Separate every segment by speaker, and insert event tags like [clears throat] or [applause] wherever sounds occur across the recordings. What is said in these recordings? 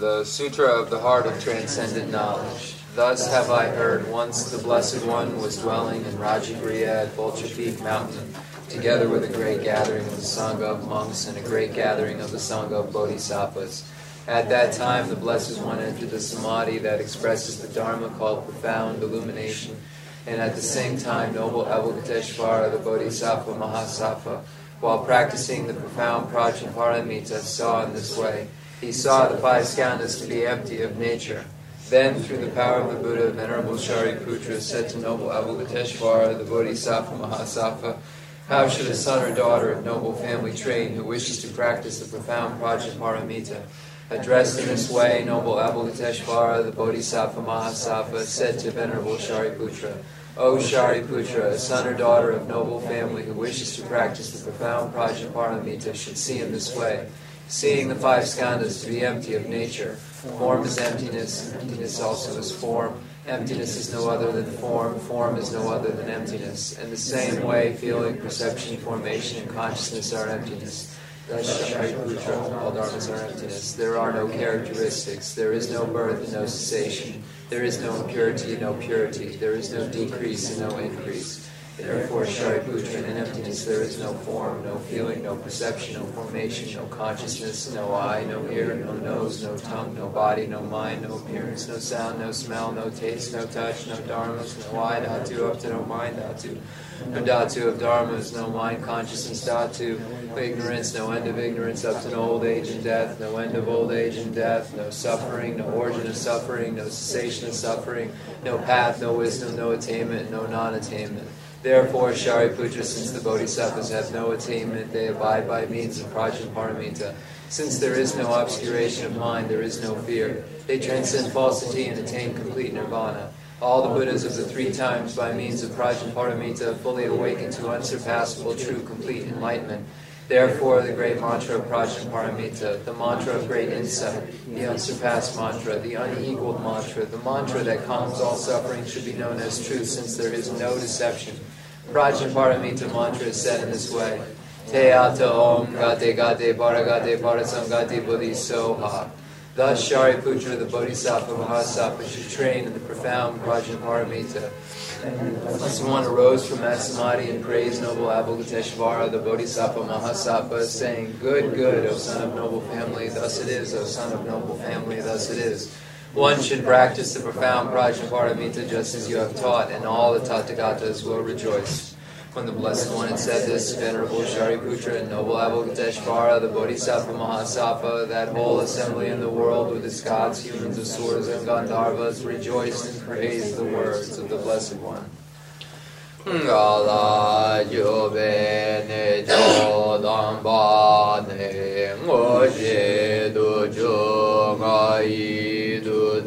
Speaker 1: The Sutra of the Heart of Transcendent Knowledge. Thus have I heard once the Blessed One was dwelling in Rajagriha at Vulture Peak Mountain, together with a great gathering of the Sangha of monks and a great gathering of the Sangha of bodhisattvas. At that time, the Blessed One entered the samadhi that expresses the Dharma called profound illumination, and at the same time, noble Avalokiteshvara, the Bodhisattva Mahasattva, while practicing the profound Prajnaparamita, saw in this way. He saw the five skandhas to be empty of nature. Then, through the power of the Buddha, Venerable Shariputra said to noble Avalokiteshvara, the Bodhisattva Mahasattva, how should a son or daughter of noble family train who wishes to practice the profound Prajnaparamita? Addressed in this way, noble Avalokiteshvara, the Bodhisattva Mahasattva, said to Venerable Shariputra, O Shariputra, a son or daughter of noble family who wishes to practice the profound Prajnaparamita should see in this way. Seeing the five skandhas to be empty of nature, form is emptiness, emptiness also is form. Emptiness is no other than form, form is no other than emptiness. In the same way, feeling, perception, formation, and consciousness are emptiness. Thus, all dharmas are emptiness. There are no characteristics. There is no birth and no cessation. There is no impurity and no purity. There is no decrease and no increase. Therefore, Shariputra, in emptiness there is no form, no feeling, no perception, no formation, no consciousness, no eye, no ear, no nose, no tongue, no body, no mind, no appearance, no sound, no smell, no taste, no touch, no dharmas, no eye, dhatu, up to no mind, dhatu. No dhatu of dharmas, no mind consciousness, dhatu. No ignorance, no end of ignorance, up to no old age and death, no end of old age and death, no suffering, no origin of suffering, no cessation of suffering, no path, no wisdom, no attainment, no non attainment. Therefore, Shariputra, since the Bodhisattvas have no attainment, they abide by means of Prajnaparamita. Since there is no obscuration of mind, there is no fear. They transcend falsity and attain complete nirvana. All the Buddhas of the three times, by means of Prajnaparamita, fully awaken to unsurpassable, true, complete enlightenment. Therefore, the great mantra of Prajnaparamita, the mantra of great insight, the unsurpassed mantra, the unequaled mantra, the mantra that calms all suffering should be known as truth since there is no deception. Prajnaparamita mantra is said in this way. Te ata om gate gate paragate parasangate bodhisoha. Thus Shariputra, the Bodhisattva Mahasattva, should train in the profound Prajnaparamita. Thus one arose from that samadhi and praised noble Avalokiteshvara, the Bodhisattva Mahasattva, saying, Good, good, O son of noble family, thus it is, O son of noble family, thus it is. One should practice the profound Prajnaparamita just as you have taught, and all the Tathagatas will rejoice. When the Blessed One had said this, Venerable Shariputra and Noble Avalokiteshvara, the Bodhisattva Mahasattva, that whole assembly in the world with its gods, humans, asuras, and Gandharvas rejoiced and praised the words of the Blessed One. Gala jube ne chodam ba ne ngo je du yi du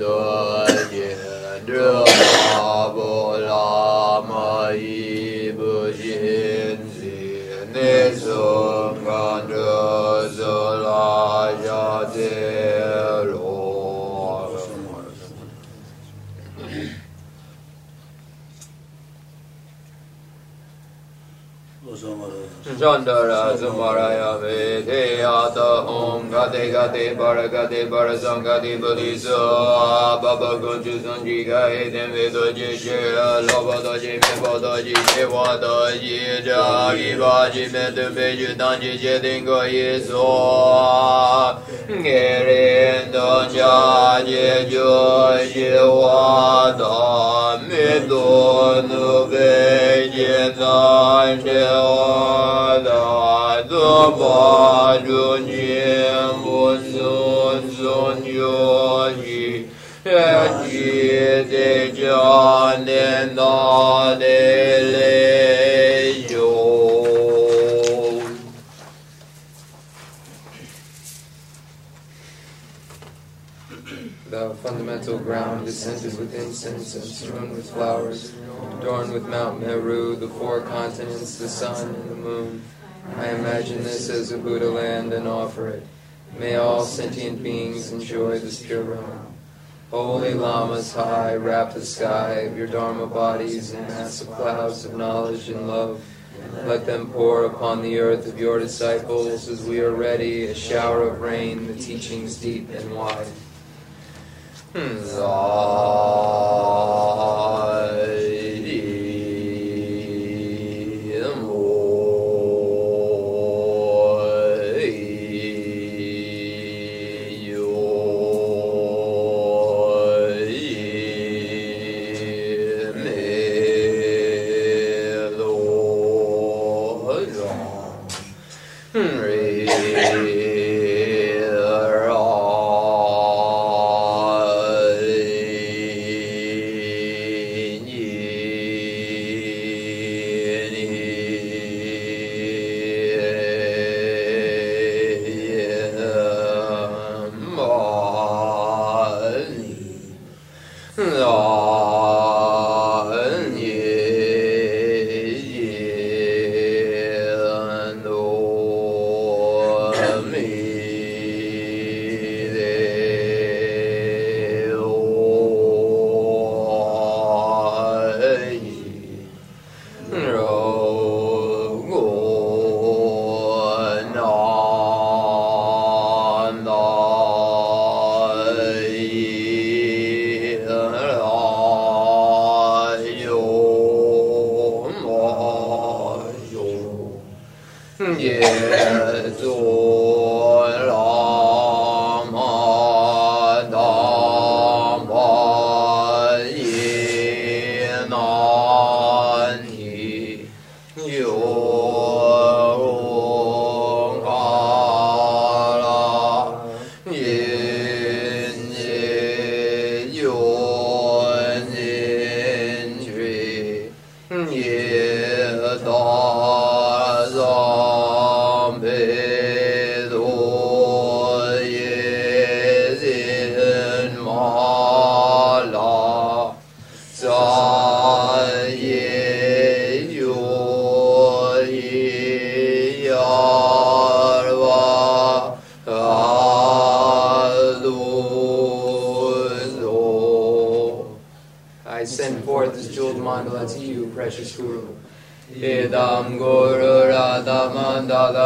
Speaker 1: Chandrarazumaraya Vedeyata Om Gade Gade Bara Gade Bara Sangade Bodhiso Baba Gunju Sanji Gaye Denve Doji Shira Loba Doji Mebo Doji Shiva Doji Jagi Baji Medu Beju Danji Jedingo Yiso Ngerin Donja Jeju Shiva Dami Donu Beju Den Go Ye So Gere Do Ja Je Jo Je Wada Me Do Nu Ve Je Dan Je Wada Do Ba Ju Nye Mu Sun Sun Yo Ji Ji De Ja Ne Na De Le Yo The ground is scented with incense and strewn with flowers, adorned with Mount Meru, the four continents, the sun, and the moon. I imagine this as a Buddha land and offer it. May all sentient beings enjoy this pure realm. Holy lamas high, wrap the sky of your Dharma bodies in massive clouds of knowledge and love. Let them pour upon the earth of your disciples as we are ready, a shower of rain, the teachings deep and wide.
Speaker 2: Hmm.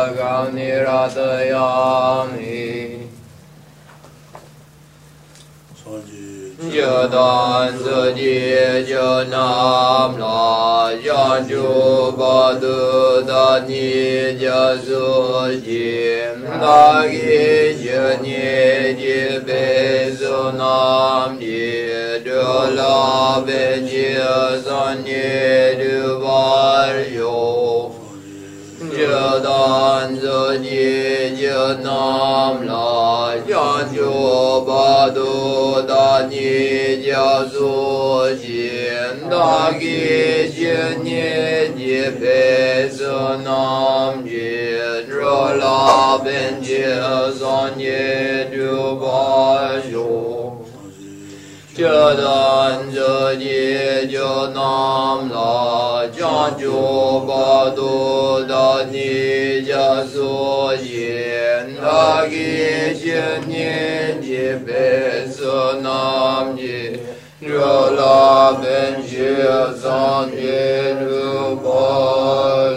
Speaker 2: Raganiradayami Chö đoàn sơ địa chö nam la Chön chú bà tư ta nhi chö sư chìm Ta ghi chö nhi dan zu ni ju nam la yang ju ba du da ni jia zu jin da gi jin ni ji pe zu nam ji zhe la ben ji
Speaker 3: zong ni du ba zhu Jö dan zö ji jö nam la jo pa do da ni ja so yin da gi chen ni ji pe so nam ji ro la ben ji san ji ru pa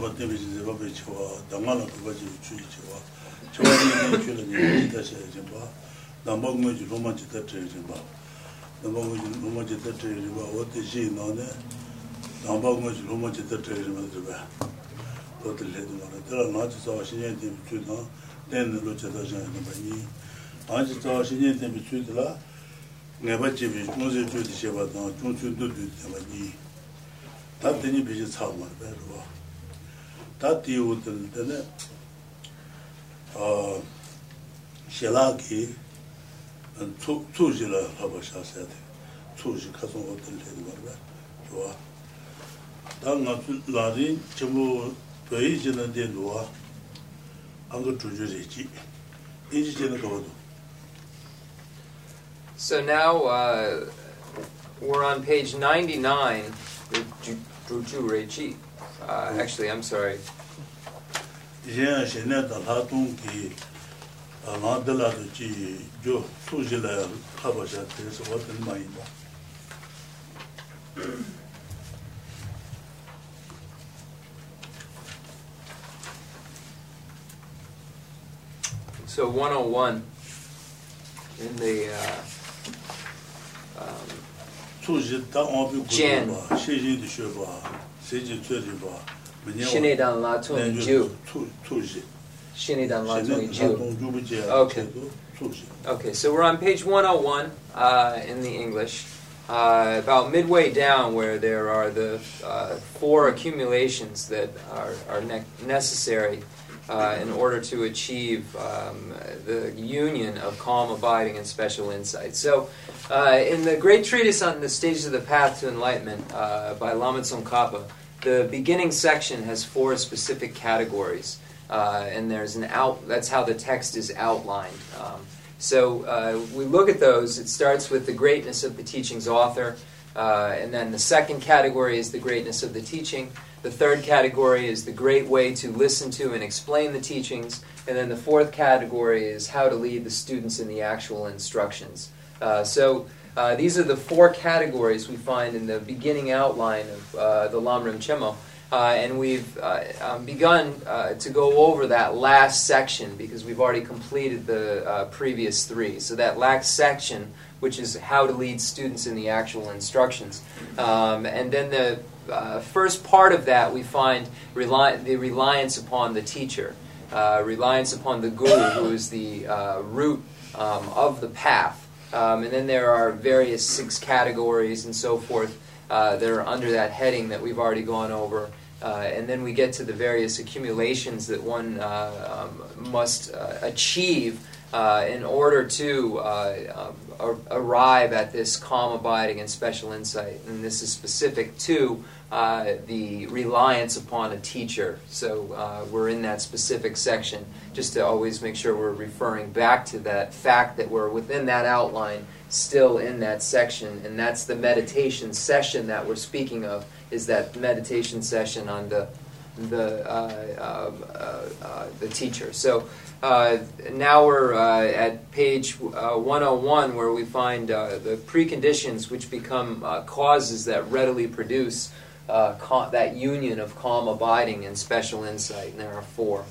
Speaker 3: 봐 때문에 이제 로베 좋아 당만은 그거 좀 주의 좋아 좋아하는 줄은 이제 다시 이제 봐 남방 거지 로마 지다 제지 봐 남방 거지 로마 지다 제지 봐 어디지 너네 남방 거지 로마 지다 제지 봐 그것들 해도 말아 들어 맞아서 신의 팀 주나 내는로 제가 전에 많이 아직 저 신의 팀 주들라 내가 집이 무슨 주디 제가 좀 주도 주디 많이 답더니 비지 차고 말아 rī, chī mū bā yī jī nā tē rō wā, ā ngā chū jū rī jī, yī jī jī nā kā wā tō.
Speaker 1: So now uh, we're on page 99, the Ju- Druju Reichi. Uh, actually, I'm sorry.
Speaker 3: yéng xé né lā tōng kī ngā tā lā tō jī yō tsū jī lā hā bā shā tē sā wā tēn mā yī.
Speaker 1: So 101 in the. Uh, um,
Speaker 3: jī tā ngā bī gu
Speaker 1: Jian.
Speaker 3: tō bā, xé jī tī shē bā, xé jī tsui rī bā, mē nyé wā.
Speaker 1: Shinidan La Tung
Speaker 3: Nē
Speaker 1: Ju.
Speaker 3: yu tsū tsū jī.
Speaker 1: Shinidan La
Speaker 3: Xé né
Speaker 1: Tung
Speaker 3: tā
Speaker 1: Ju.
Speaker 3: tōng jū bī jī yā,
Speaker 1: Okay.
Speaker 3: tō tsū jī.
Speaker 1: Okay, so we're on page 101 uh, in the English, uh, about midway down where there are the uh, four accumulations that are, are ne- necessary uh, in order to achieve um, the union of calm abiding and special insight. So, uh, in the great treatise on the stages of the path to enlightenment uh, by Lama Tsongkhapa, the beginning section has four specific categories. Uh, and there's an out. That's how the text is outlined. Um, so uh, we look at those. It starts with the greatness of the teaching's author, uh, and then the second category is the greatness of the teaching. The third category is the great way to listen to and explain the teachings, and then the fourth category is how to lead the students in the actual instructions. Uh, so uh, these are the four categories we find in the beginning outline of uh, the Lamrim Chenmo. Uh, and we've uh, um, begun uh, to go over that last section because we've already completed the previous three. So, that last section, which is how to lead students in the actual instructions. Um, and then the uh, first part of that, we find the reliance upon the teacher, uh, reliance upon the guru, who is the uh, root um, of the path. Um, and then there are various six categories and so forth uh, that are under that heading that we've already gone over. Uh, and then we get to the various accumulations that one uh, um, must achieve in order to um, arrive at this calm abiding and special insight. And this is specific to uh, the reliance upon a teacher. So uh, we're in that specific section just to always make sure we're referring back to that fact that we're within that outline, still in that section, and that's the meditation session that we're speaking of. Is that meditation session on the the uh, um, uh, uh, the teacher? So uh, now we're uh, at page uh, 101, where we find uh, the preconditions which become uh, causes that readily produce uh, that union of calm abiding and special insight. And there are four.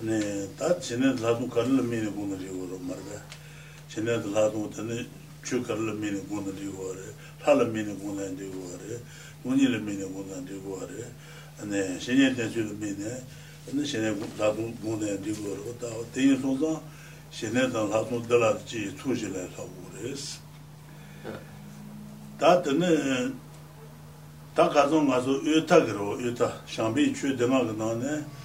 Speaker 3: 네 다치네 라도 걸을 미네 군을 이거로 말다 전에 라도 때문에 주 걸을 미네 군을 이거래 탈 미네 군을 이거래 군일 미네 군을 이거래 네 신의 대주 미네. 근데 신의 라도 군을 이거로 다 대인 소자 신의 라도 들라지 투실에 사고레스 다더는 다 가서 가서 의탁으로 의탁 샴비 추 대마가 나네.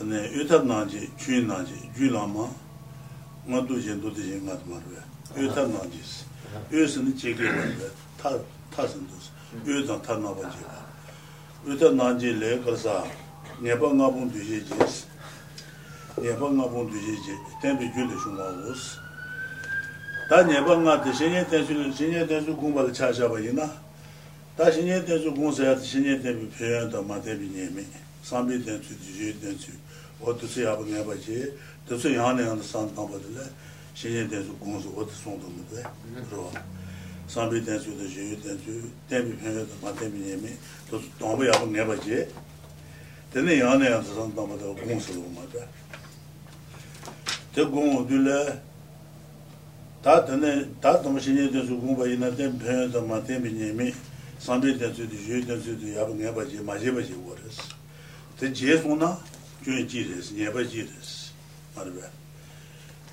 Speaker 3: ane yutab naji, chuyi naji, juyi lama nga dujen dujen nga marwe. Yutab naji isi yusini cheke marwe, tasin dusi yudan tar naba cheka yutab naji le karsa nyepa nga pung duje jesi nyepa nga pung duje je, tenpi juyi shunga usi ta nyepa nga te shenye tensu, shenye tensu kumbala chashaba ina ta shenye tensu kumbala chashaba ina ta shenye tensu kumbala chashaba ina sambi tensu, duje tensu o tu su yabu nga ba chi, tu su yang nga san kang pa dila, shi yin ten su gong su o tu song tu mu dwe, rwa. San bi ten su tu shi yu ten su, ten bi pen yu tu ma ten bi nye mi, tu su tong bu yabu nga ba chi, teni yang nga san kang pa dila gong su lu ma dwe. Te gong du le, ta teni, ta tong shi yin ten su gong ba yin ten pen yu tu ma ten bi nye mi, san bi ten su tu shi yu ten su tu yabu nga ba chi, ma chi ba chi wo res. Te je sung na, gyun ji res, nyeba ji res, marwa,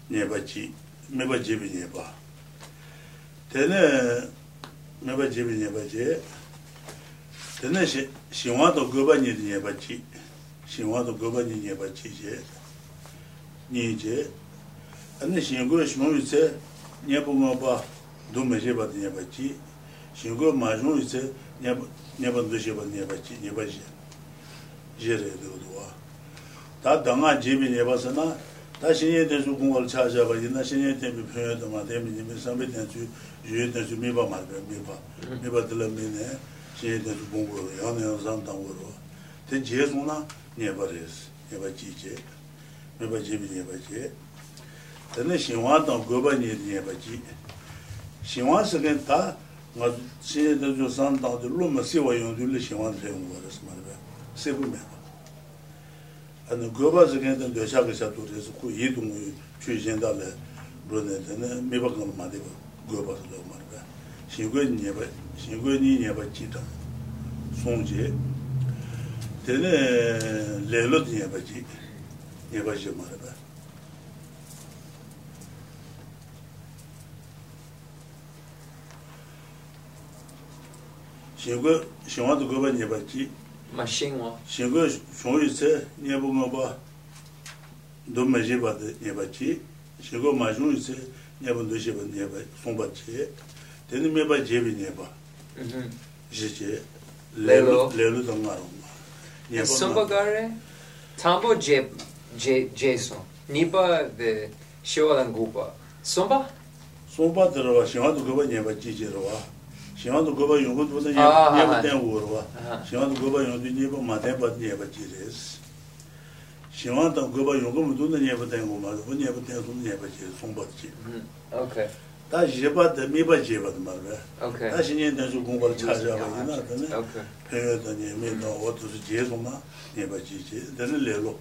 Speaker 3: nyeba. Ji, meba jebi nyeba. Tene, meba jebi nyeba je, tene shinwa to goba nyi nyeba chi, shinwa to goba nye nyeba chi je, nye je, ane shingo shmo yu tse, nyeba ma ba, dume jeba di nyeba chi, shingo ma shmo yu tse, nyeba du jeba nyeba chi, nyeba je, je re do do. 다 당아 집이 내봐서나 다 신의 대수 공을 찾아봐 이나 신의 대비 표현도 마 대비 님이 선배 대주 유의 대주 미바 말 미바 미바 들으면네. 신의 대수 공으로 연연 상당으로. 된 제수나 내버렸어. 내가 지제. 내가 집이 내버지. 근데 신화도 고바니 내버지. 신화 속에 다 맞지 대주 상당도 로마 세와 연결을 신화를 세운 거라서 말이야. 세부면. 아니 고바 지겐데 도샤게 샤도레스 고 이동 추이젠달레 브르네데 미바간 마데 고바스 로 마르가 시고니 예바 시고니 예바 지다. 송제 데네 레롯 예바지 예바지 마르가 시고 시와도 고바 예바지.
Speaker 1: ma shingwa
Speaker 3: shingwa shungwa yuse nyebu nga ba do ma jeba de nyeba chi. Shingwa ma shungwa yuse nyebu do sheba nyeba songba chi teni meba jebi nyeba.
Speaker 1: Mm-hmm.
Speaker 3: Shi chi
Speaker 1: lelo.
Speaker 3: Lelo da nga rongwa
Speaker 1: nyeba songba gare tambo jeb jeso. Nipa de shiwa dan gupa.
Speaker 3: Songba? Songba dharawa shingwa dhugaba nyeba chi jirwa je ro shingwa do goba yungu do da
Speaker 1: Ah,
Speaker 3: nyeba
Speaker 1: ah,
Speaker 3: ten wo ro
Speaker 1: aha
Speaker 3: shingwa do goba yungu do nyeba ma ten ba nyeba chi res shingwa do goba yungu mu do da nyeba ten wo ma do nyeba ten so nyeba chi songba chi
Speaker 1: mhm okay
Speaker 3: 다 제바 데 미바 제바 말베
Speaker 1: okay
Speaker 3: 다 신년 된수 공부를 찾아와 있나 그네
Speaker 1: okay
Speaker 3: 배워다 니메도 어디서 제소마 네바 지지 되는 레로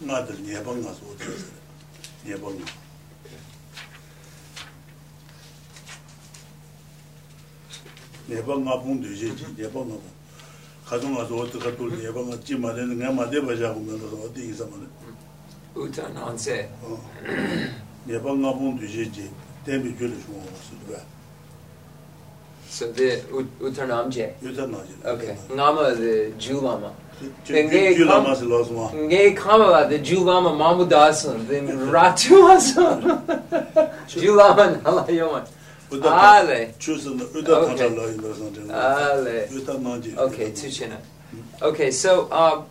Speaker 3: 나들 네방 가서 어디서 네방 네방 가본 되지 네방 가본 가정 가서 어떻게 또 네방 가지 말에는 내가 맞대 봐자고 면서 어디 있으면
Speaker 1: utan onse
Speaker 3: 어 네방 가본 되지 대비 줄을 주고 왔어
Speaker 1: so the utan amje
Speaker 3: 유탄 나지
Speaker 1: okay ngama the julama
Speaker 3: enge julama lazma
Speaker 1: nge kama the julama mamudasan the ratuasan julama nalayoma Ale. Okay. Ale. Okay, Tuchina. Okay, so uh,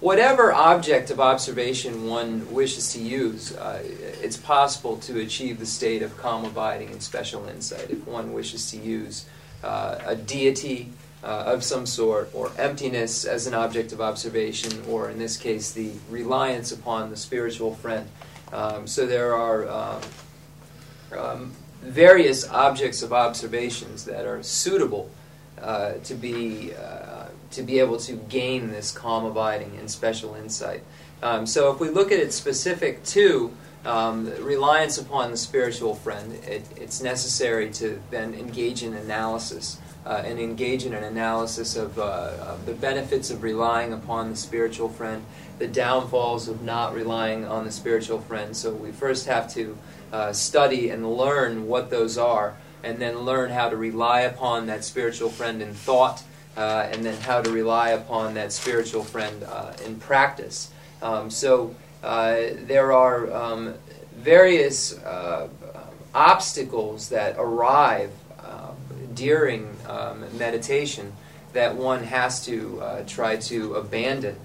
Speaker 1: whatever object of observation one wishes to use, uh, it's possible to achieve the state of calm abiding and special insight if one wishes to use uh, a deity uh, of some sort or emptiness as an object of observation, or in this case, the reliance upon the spiritual friend. Um, so there are. Um, um, various objects of observations that are suitable uh, to be uh, to be able to gain this calm abiding and special insight. Um, so if we look at it specific to um, reliance upon the spiritual friend, it, it's necessary to then engage in analysis uh, and engage in an analysis of, uh, of the benefits of relying upon the spiritual friend, the downfalls of not relying on the spiritual friend. So we first have to uh, study and learn what those are, and then learn how to rely upon that spiritual friend in thought, uh, and then how to rely upon that spiritual friend uh, in practice. Um, so uh, there are um, various uh, obstacles that arrive uh, during um, meditation that one has to try to abandon.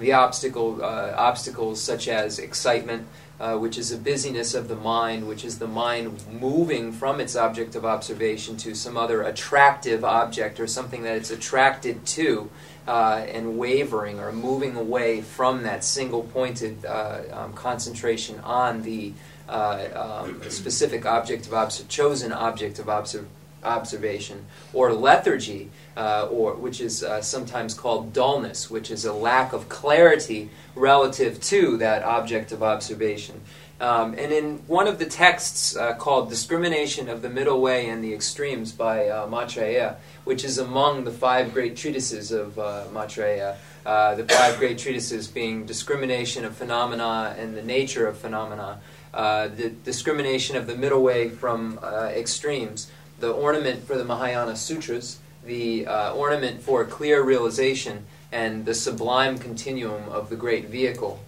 Speaker 1: The obstacle, obstacles such as excitement, uh, which is a busyness of the mind, which is the mind moving from its object of observation to some other attractive object or something that it's attracted to, uh, and wavering or moving away from that single pointed uh, um, concentration on the uh, um, specific object of obs- chosen object of obser- observation, or lethargy, uh, or which is uh, sometimes called dullness, which is a lack of clarity relative to that object of observation. Um, and in one of the texts uh, called Discrimination of the Middle Way and the Extremes by uh, Maitreya, which is among the five great treatises of uh, Maitreya, uh, the five great treatises being Discrimination of Phenomena and the Nature of Phenomena, uh, the discrimination of the middle way from uh, extremes, the ornament for the Mahayana Sutras, the ornament for clear realization, and the sublime continuum of the great vehicle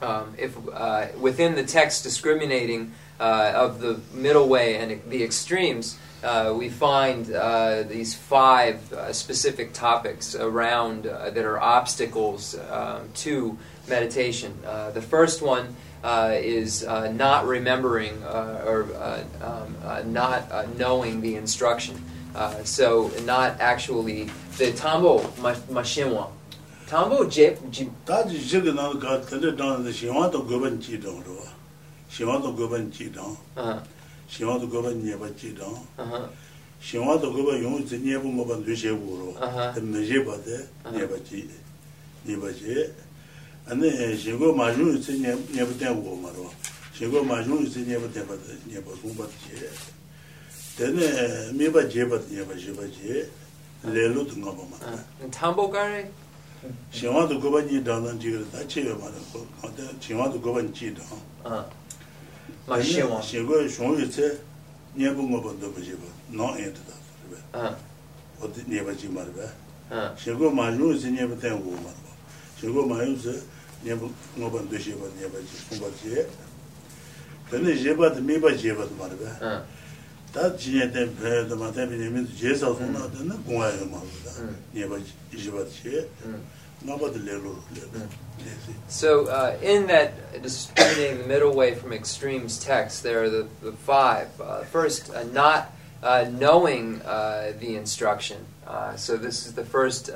Speaker 1: um, if uh, within the text discriminating uh, of the middle way and the extremes, uh, we find uh, these five uh, specific topics around uh, that are obstacles um, to meditation. the first one is not remembering or um, not knowing the instruction. Uh, so not actually the tambo mashinwa. Tambo je
Speaker 3: je ta je ge na ga ta le dan de shiwa to go ban chi dong ro. Shiwa to go ban chi dong. Ah. Shiwa to go ban nye ba chi dong. Ah. Shiwa to go ban yong zi nye bu mo ban du she bu ro. Ah. Me je ba de nye ba chi. Nye ba je. Ane je go ma ju zi nye nye bu de wo ma ro. Je go ma ju zi nye bu de ba de nye ba bu ba de. tene miba jeba nyeba jeba je lelu tu ngaba ma.
Speaker 1: Ah, Tambo kare?
Speaker 3: Shenwa tu goba nyi da lan jiga da chebe ma da ko. Da shenwa tu goba nyi da
Speaker 1: ah, ma shenwa
Speaker 3: shego shong yu tse nyebu ngoba do ba jeba no e da da ah. o de nyeba ji ma ba. Shego ma yu se nyeba ten wo ma shego ma yu se nyebu ngoba do jeba nyeba ji ko ba je tene jeba de miba jeba ma ba. Pa tu ma rwa da ji nye ten pe da ma ten pe nye mi tu je sa song na tenne gong a yo ma rwa nye pa ji pa ji
Speaker 1: So, uh, in that discriminating the middle way from extremes text, there are the, the five. Uh, first, uh, not uh, knowing uh, the instruction. Uh, so, this is the first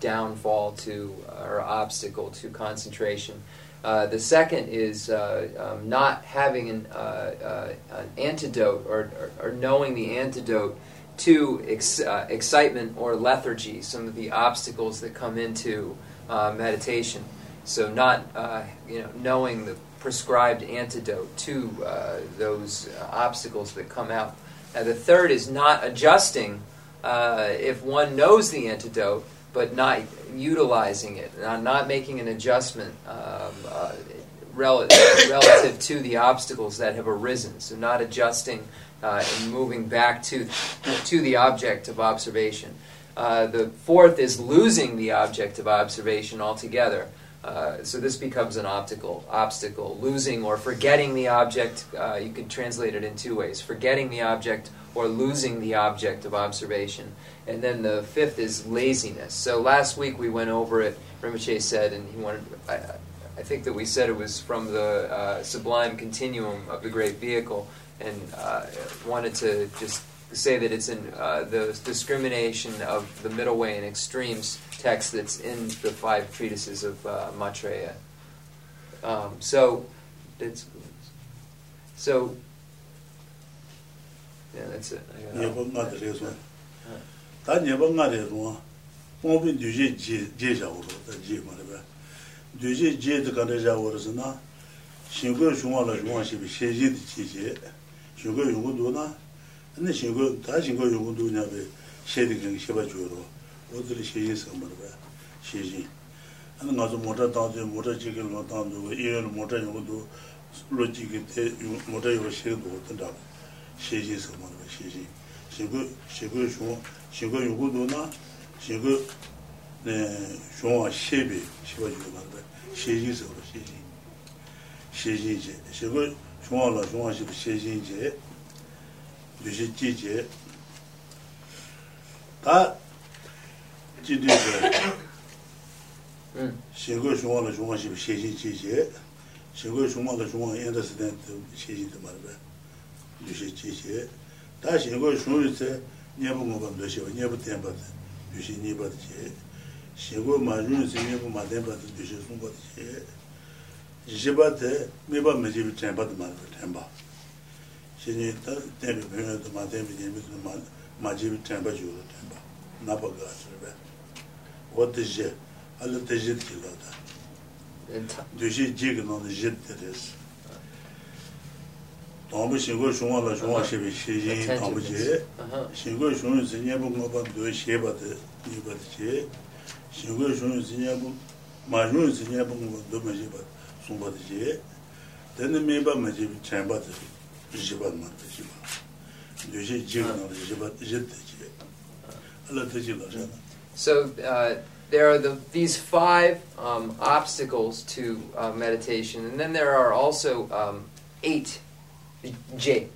Speaker 1: downfall to or obstacle to concentration. The second is um, not having an, an antidote or, or, or knowing the antidote to ex, uh, excitement or lethargy, some of the obstacles that come into uh, meditation. So, not uh, you know knowing the prescribed antidote to uh, those uh, obstacles that come out. And the third is not adjusting uh, if one knows the antidote, but not utilizing it, not, not making an adjustment um, relative, relative to the obstacles that have arisen. So, not adjusting uh, and moving back to, to the object of observation. Uh, the fourth is losing the object of observation altogether. Uh, so this becomes an optical obstacle. Losing or forgetting the object, uh, you could translate it in two ways forgetting the object or losing the object of observation. And then the fifth is laziness. So last week we went over it, Rinpoche said, and he wanted. I, I think that we said it was from the uh, sublime continuum of the great vehicle and uh, wanted to just say that it's in uh, the discrimination of the middle way and extremes text that's in the five treatises of uh, Maitreya. Um, so, it's, so, yeah, that's it.
Speaker 3: Nyeba nga de lezo. Ta nyeba nga lo. Mo bi du je je je ja wo da je ma de ba. Du je je de ka de ja wo ro na. Xin ge shuo la shuo xi bi xie ji de ji je. xīngā yōnggō ndō na, 어들 시에서 말봐 시지 안 가서 모자 다지 모자 지금 뭐 다도 이열 모자 요도 로직이 때 모자 요 시도 된다 시지서 말봐 시지 시고 시고 쇼 시고 요거도나 시고 네 쇼와 시비 시바지고 말봐 시지서 시지 시지제 시고 쇼와라 쇼와시 시지제 되시 지제. 다 지디 응 셰고 중앙에 중앙시 셰신 지제 셰고 중앙에 중앙에 엔더스덴트 셰신도 말아 유시 지제 다 셰고 중앙에 녀부 먹은 도시 녀부 템바 유시 니바지 셰고 마준스 녀부 마덴바 도시 송바지 지바데 미바 메지비 템바 말아 템바 신이 다 템비 배우도 마덴비 녀비 마지비 템바 주로 템바 나바가 저베 wata zhe, ala ta
Speaker 1: zhe ki la da.
Speaker 3: Dushi ji ki nana zhe ta res. Tangbu shingo shunga la shunga shebe she yin tangbu je, shingo shunga zi nyebu nga pa do she ba de, ni ba de je, shingo shunga zi nyebu, ma shunga zi nyebu nga do ma she ba, sung ba de je, teni me ba ma je chen ba de, zhe ba na de je ba. Dushi ji ki nana zhe ba, zhe ta je, ala ta je la shana.
Speaker 1: So uh, there are the, these five um, obstacles to uh, meditation, and then there are also um, eight J.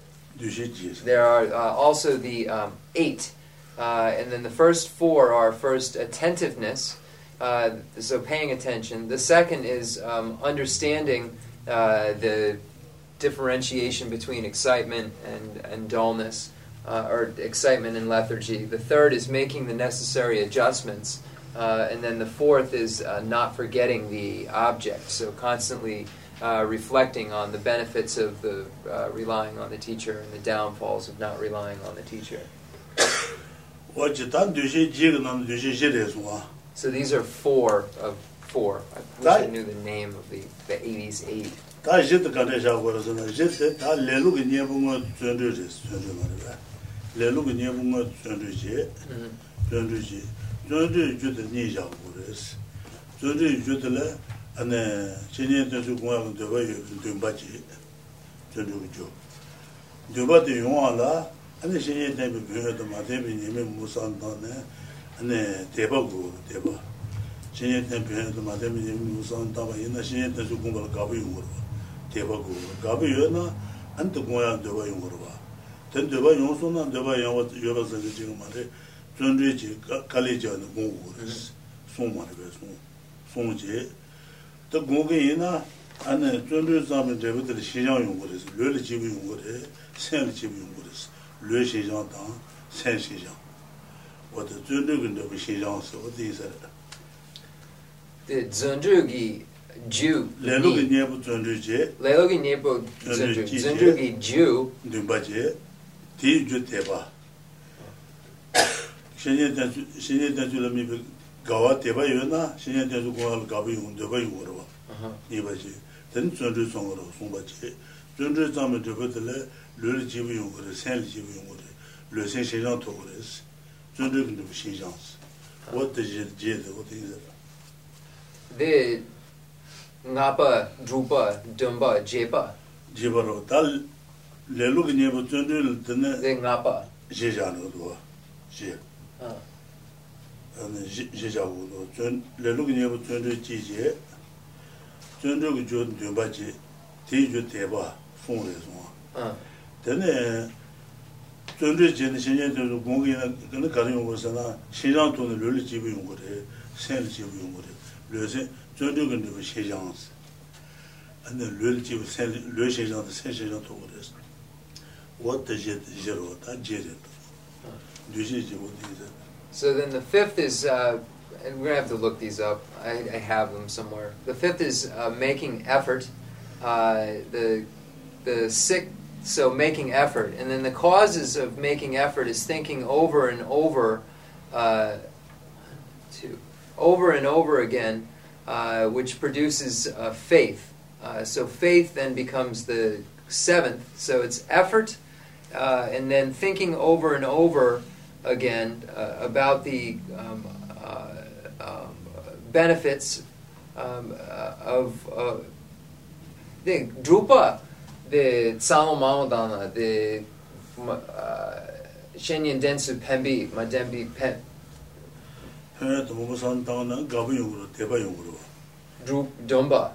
Speaker 1: There are uh, also the um, eight, uh, and then the first four are first attentiveness, uh, so paying attention. The second is um, understanding uh, the differentiation between excitement and, and dullness, uh, or excitement and lethargy. The third is making the necessary adjustments. Uh, and then the fourth is uh, not forgetting the object, so constantly uh, reflecting on the benefits of the uh, relying on the teacher and the downfalls of not relying on the teacher.
Speaker 3: wa ji tan dushi jik no dushi ji de suwa
Speaker 1: So these are four of four. I wish I knew the name of the the 80s eight.
Speaker 3: tā jit kāne shā kua rā sā na jit tā lē lū kī nye bū ngā zuan rū rī zuan mā rī bā lē lū kī nye bū ngā lēlū kī nyēbū ngā tsundrū jī, tsundrū jī, tsundrū jū tā nī yā gu rēs, tsundrū jū tā lā, anē, chēnyē tā sū guā kā dēbā yu dēmbā jī, tsundrū jū. Dēbā tā yu wā lā, anē chēnyē tā bī bī tā mā tā bī nyēmē mū sān tā nē, anē dēbā gu, dēbā. Chēnyē tā bī tā mā tā bī nyēmē mū sān tā bā yī na chēnyē tā sū guā kā bā yu gu rwa, dēbā gu, kā bā yu na, anē tā guā yā dēbā yu gu rwa. ten deba yonso na deba yangwa yoba sanze jiga mare zondre je kali jia na gongu go res song mare be song song je. Ta gongu yi na ane zondre zame deba dili xinjiang yongu res lue li jibu yongu re sen li jibu yongu res lue xinjiang tang sen xinjiang wata zondre gun deba xinjiang se wata yi sara te zondre gi Jew lelo gi nyebo zondre je. Lelo gi nyebo zondre zondre gi Jew dunba
Speaker 1: je. ti ju
Speaker 3: teba shenye tenzu shenye tenzu la mi gawa teba yo na shenye tenzu kwa la gabu yung deba yung warwa ni ba chi ten zunru song warwa song ba chi zunru zang deba tala lu li jibu yung warwa
Speaker 1: sen li jibu yung warwa
Speaker 3: lu sen shen zhang to warwa si zunru kun deba shen zhang si
Speaker 1: wot de
Speaker 3: je je de wot yin
Speaker 1: zara
Speaker 3: de nga pa, dhru pa, dhamba, je pa. Je pa ro tal lelu ki nyebo tsundun tene ze nga pa. je ja no do je ha. Ane je ja wo
Speaker 1: do
Speaker 3: tsun lelu ki nyebo tsundun ji je tsundun ki jo de ba je ti jo de ba fong le so ha. Tene tsundun je ne shenye de gong ge na ge ga yong go sa na xin zhang tu ne le le ji bu yong go de sen le ji bu yong go de le se tsundun ge de ba xie jiang ane le le ji bu sen le xie jiang de sen xie jiang to go de
Speaker 1: So then the fifth is, uh, and we're gonna have to look these up. I, I have them somewhere. The fifth is uh, making effort. Uh, the the sick, so making effort, and then the causes of making effort is thinking over and over, uh, two, over and over again, uh, which produces uh, faith. So faith then becomes the seventh. So it's effort, uh, and then thinking over and over again uh, about the um, uh, um, benefits um, uh, of uh, the Drupa, the Tsao Maodana, the uh, Shenyan Densu Pembi, Madembi Pen.
Speaker 3: Drupa Domba.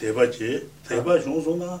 Speaker 3: 대바지 대바 종소나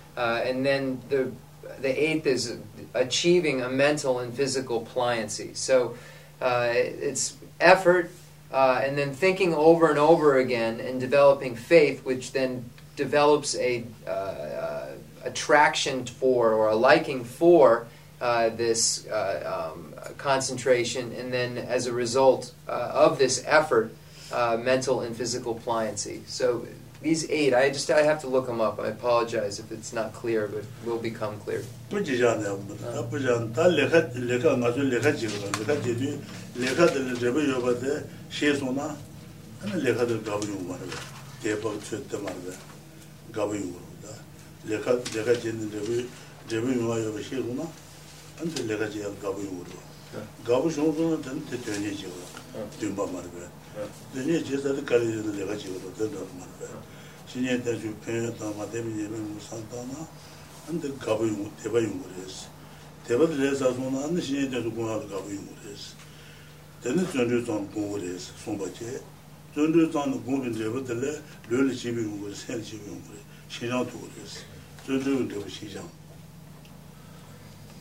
Speaker 1: uh, and then the the eighth is achieving a mental and physical pliancy. So uh, it's effort uh, and then thinking over and over again and developing faith, which then develops a uh, uh attraction for or a liking for uh, this um, concentration, and then as a result of this effort, mental and physical pliancy. So these eight, I just I have to look them up. I apologize if it's not clear, but will become clear.
Speaker 3: 신년 대주 편했다 마데미 예면 무산다나 안데 가부 용 대바 용거레스 대바들 해서 손 안데 신년 대주 공하고 가부 용거레스 되는 전주 좀 공거레스 손바체 전주 좀 공빈 제버들 르르 집이 용거 셀 집이 용거 신장 도거레스 전주 대부 시장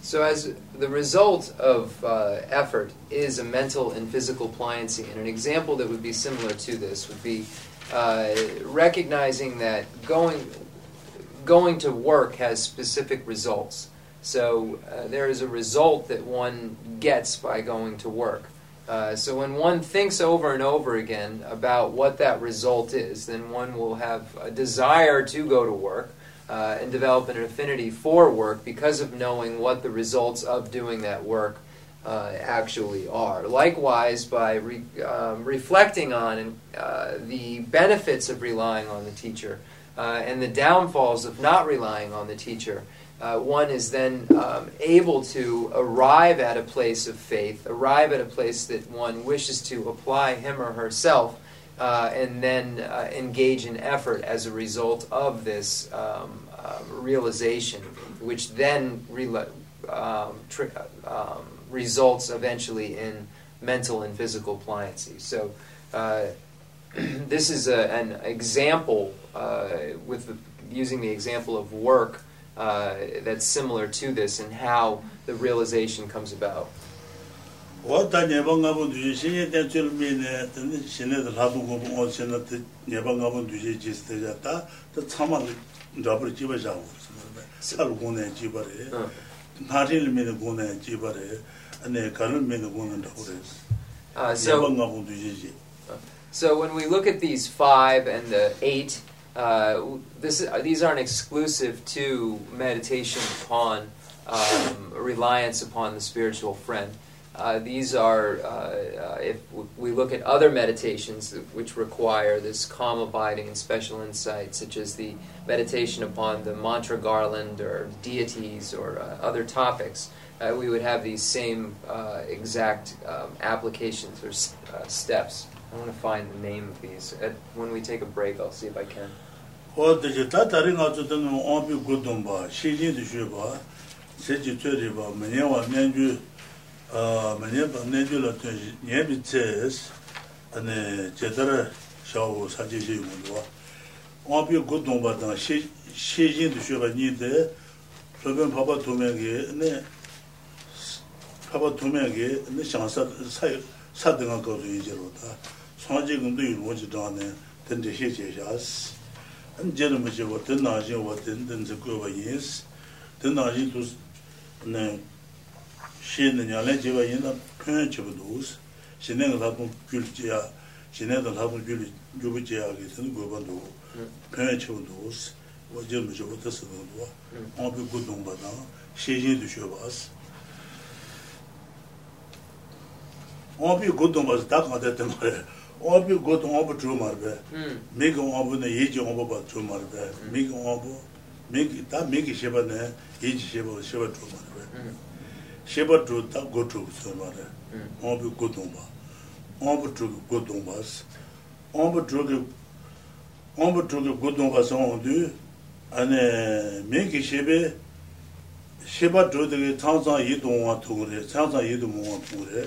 Speaker 1: So as the result of uh, effort is a mental and physical pliancy, and an example that would be similar to this would be uh, recognizing that going going to work has specific results. So uh, there is a result that one gets by going to work. Uh, so when one thinks over and over again about what that result is, then one will have a desire to go to work uh, and develop an affinity for work because of knowing what the results of doing that work uh, actually are. Likewise, by re, um, reflecting on uh, the benefits of relying on the teacher uh, and the downfalls of not relying on the teacher, uh, one is then um, able to arrive at a place of faith, arrive at a place that one wishes to apply him or herself. Uh, and then uh, engage in effort as a result of this um, realization, which then re- um, tri- um, results eventually in mental and physical pliancy. So, uh, [clears throat] this is a, an example uh, with the, using the example of work uh, that's similar to this and how the realization comes about.
Speaker 3: wata nyeba ngabo duye shinye ten chul mi ne tene shinye de ladu gobo o shinye te nyeba ngabo duye jis te ja ta ta tsama drabar jiba ja wu sar gune jiba re naril mi ne gune jiba re
Speaker 1: So, so when we look at these five and the eight, uh, this these aren't exclusive to meditation upon um, reliance upon the spiritual friend. Uh, these are, uh, uh, if we look at other meditations which require this calm abiding and special insight, such as the meditation upon the mantra garland or deities or uh, other topics, uh, we would have these same uh, exact um, applications or uh, steps. I want to find the name of these. At, when we take a break, I'll see if I can.
Speaker 3: o de je ta ta ri nga zu den o bi gu dong ba shi ji de shu ba se ji tue ri ba me ne wa ne ju uh, a me ne ba ne ju la te ne bi che es ane je da ra sha wo sa ji ji mu wa o bi gu dong ba da shi shi ji de shu ba ni de so ben pa ba tu me ge ne 파바 두명이 근데 장사 사 사등한 거도 이제로다. 소나지 근데 일본지 다네. 된데 해제샤스. 안제로 뭐지 어떤 나지 어떤 된데 그거 예스. 된 나지 두네. 신은 야래 제가 옛날 표현 접도스 신내가 다도 귤지야 신내가 다도 귤 주부지야 그래서 그거도 표현 접도스 어.제 뭐지 어떻게 쓰는 거 아무 그거 좀 받아. 시제 드셔 봤어. obi godon bas da ma de tem re obi godon obi chu mar be hmm. mig obi ne ye ji obi ba chu mar be hmm. mig obi mig ta mig sheba ne ye ji sheba sheba chu mar be hmm. sheba chu ta go chu chu mar be obi godon ba obi chu godon bas obi chu ge obi chu ge godon bas on du. Ane mig shebe sheba chu de chang chang yi dong wa tu re chang chang yi dong wa tu re.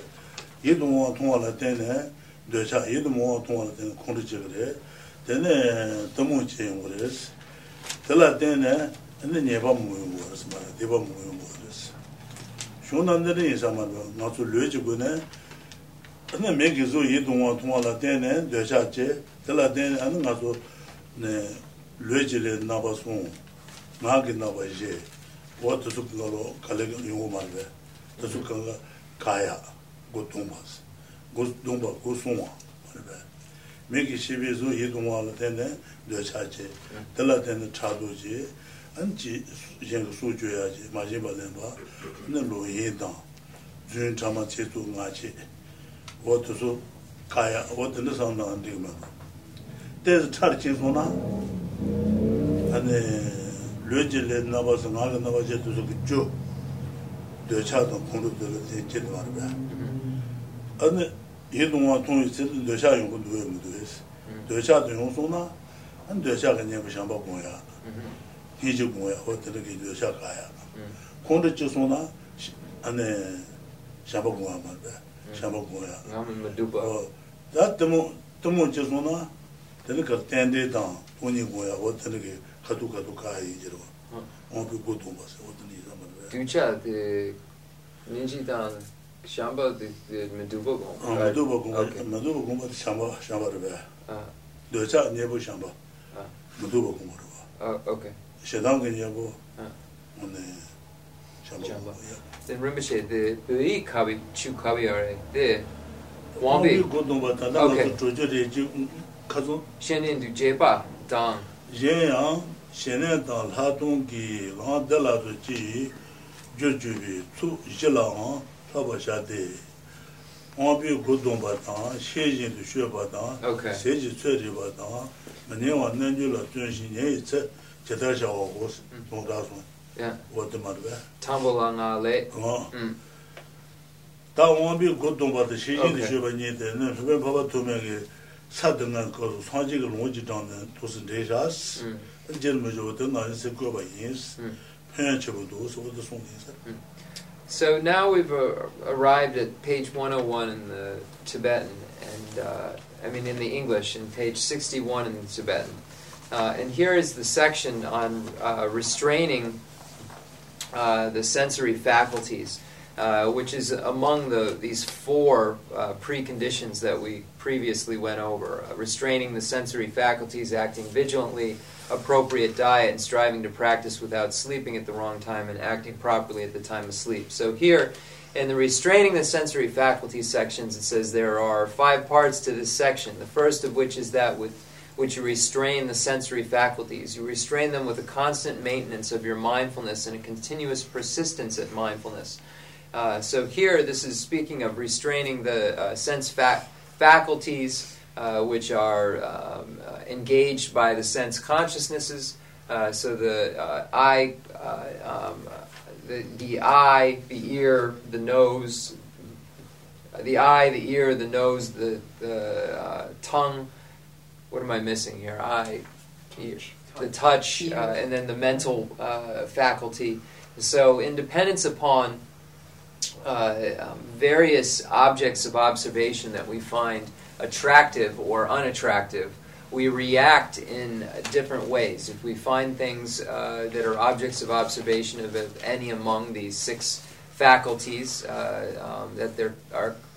Speaker 3: 얘도 뭐 통화할 때네 되자 얘도 뭐 통화할 때는 콘리지 그래 되네 너무 제용 그래서 들라 때네 근데 예바 모요 그래서 말아 대바 모요 그래서 쇼난들이 이사마도 나도 르지고네 근데 매기조 얘도 뭐 통화할 때네 되자제 들라 때네 아는 가서 네 르지레 나바송 나게 나바제 what to do no kale yo 말베 to do kaya go dungpa si, go dungpa go sungwa, miki shibi zu yi dungwa la tenne do cha che, tela tenne cha do che, an chi yenka su ju ya che, ma shiba lenpa, ne lo yi dang, zun chama che tu nga che, wo tu su kaya, wo tenne sang dang dik ma. Tezi char chi su na, ane lo je le naba su nga ka naba che tu su ki ju, do cha dang kong lu do le te che do 아니 예동화 통이 제대로 되셔야 요거 되요 뭐 되스 되셔야 되는 소나 안 되셔야 그냥 무슨 봐 뭐야 이제 뭐야 어떻게 되셔야 가야
Speaker 1: 콘도
Speaker 3: 저 소나 안에 샤바 뭐야 말다 샤바 뭐야 나만 믿어봐 어 자트모 tōmō
Speaker 1: che sō na, tēne kā tēndē tāng, tōni gōyā,
Speaker 3: wā tēne
Speaker 1: kē
Speaker 3: khatū khatū kā yī jirwa, wā
Speaker 1: pī
Speaker 3: gō tōmbā sē,
Speaker 1: wā
Speaker 3: tēne yī sā
Speaker 1: mā rā.
Speaker 3: Tūchā tē,
Speaker 1: nīchī
Speaker 3: tāng,
Speaker 1: 샴바 메두보 공 메두보 공
Speaker 3: 메두보
Speaker 1: 공
Speaker 3: 샴바
Speaker 1: 샴바를
Speaker 3: 봐. 아. 도자 네보
Speaker 1: 샴바. 아.
Speaker 3: 메두보 공으로 봐. 아, 오케이. 셰당게 네보. 아. 오늘 샴바. Then remember she the bui kabi chu kabi are the wambi godon ba
Speaker 1: ta
Speaker 3: na to jo de ji mm, mm, kazo shenin du jeba dang ye yang shenin da la dong gi la de la de ji jo ju
Speaker 1: bi
Speaker 3: tu ji la haba shate
Speaker 1: pāpi gudung
Speaker 3: batang,
Speaker 1: shējin
Speaker 3: tu shio batang, sēji tsēri batang, nēwa nēnyu
Speaker 1: la
Speaker 3: tuñshī nēyi tsē, chetar shāwa gōs, tōng rāsum, wādi marwa. Tāmbu la ngā lē. Tā wāmbi gudung batang, shējin tu shio batang nēyi tē, nē sūpēn pāpa tūmē kī sātā ngā kāsu, sāngchī kī lōngchī tāng nē, tūsī
Speaker 1: nē shās,
Speaker 3: jir mē chō batang ngā yī sē kō bā
Speaker 1: yī
Speaker 3: sē, pēyā chē bā tō sō bā tō sōng yī sē.
Speaker 1: So now we've uh, arrived at page 101 in the Tibetan, and uh, I mean in the English, and page 61 in the Tibetan. Uh, and here is the section on uh, restraining uh, the sensory faculties, uh, which is among the these four uh, preconditions that we previously went over: uh, restraining the sensory faculties, acting vigilantly, appropriate diet, and striving to practice without sleeping at the wrong time, and acting properly at the time of sleep. So here. In the restraining the sensory faculties sections, it says there are five parts to this section. The first of which is that with which you restrain the sensory faculties. You restrain them with a constant maintenance of your mindfulness and a continuous persistence at mindfulness. Uh, so here, this is speaking of restraining the uh, sense fa- faculties, uh, which are um, uh, engaged by the sense consciousnesses. Uh, so the uh, eye, uh, um, the, the eye, the ear, the nose, the eye, the ear, the nose, the, the uh, tongue. What am I missing here? Eye, ear, the touch, uh, and then the mental uh, faculty. So, in dependence upon um, various objects of observation that we find attractive or unattractive, we react in different ways. If we find things uh, that are objects of observation of any among these six faculties uh, um, that they're,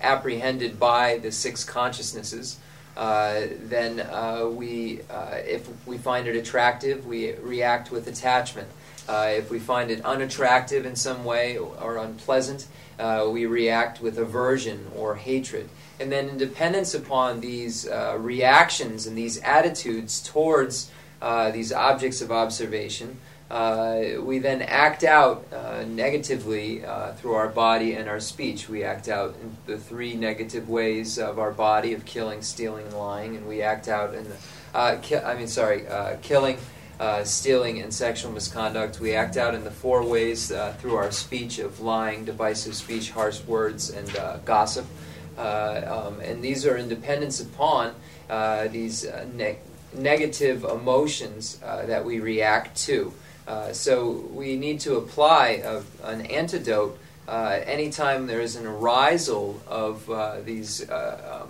Speaker 1: apprehended by the six consciousnesses, uh, then uh, we, uh, if we find it attractive, we react with attachment. Uh, if we find it unattractive in some way or unpleasant, uh, we react with aversion or hatred. And then, in dependence upon these uh, reactions and these attitudes towards uh, these objects of observation, uh, we then act out uh, negatively through our body and our speech. We act out in the three negative ways of our body of killing, stealing, and lying, and we act out in the, ki- I mean, sorry, killing, uh, stealing, and sexual misconduct. We act out in the four ways uh, through our speech of lying, divisive speech, harsh words, and uh, gossip. Uh, um, and these are in dependence upon uh, these ne- negative emotions that we react to. So we need to apply a, an antidote anytime there is an arisal of these um,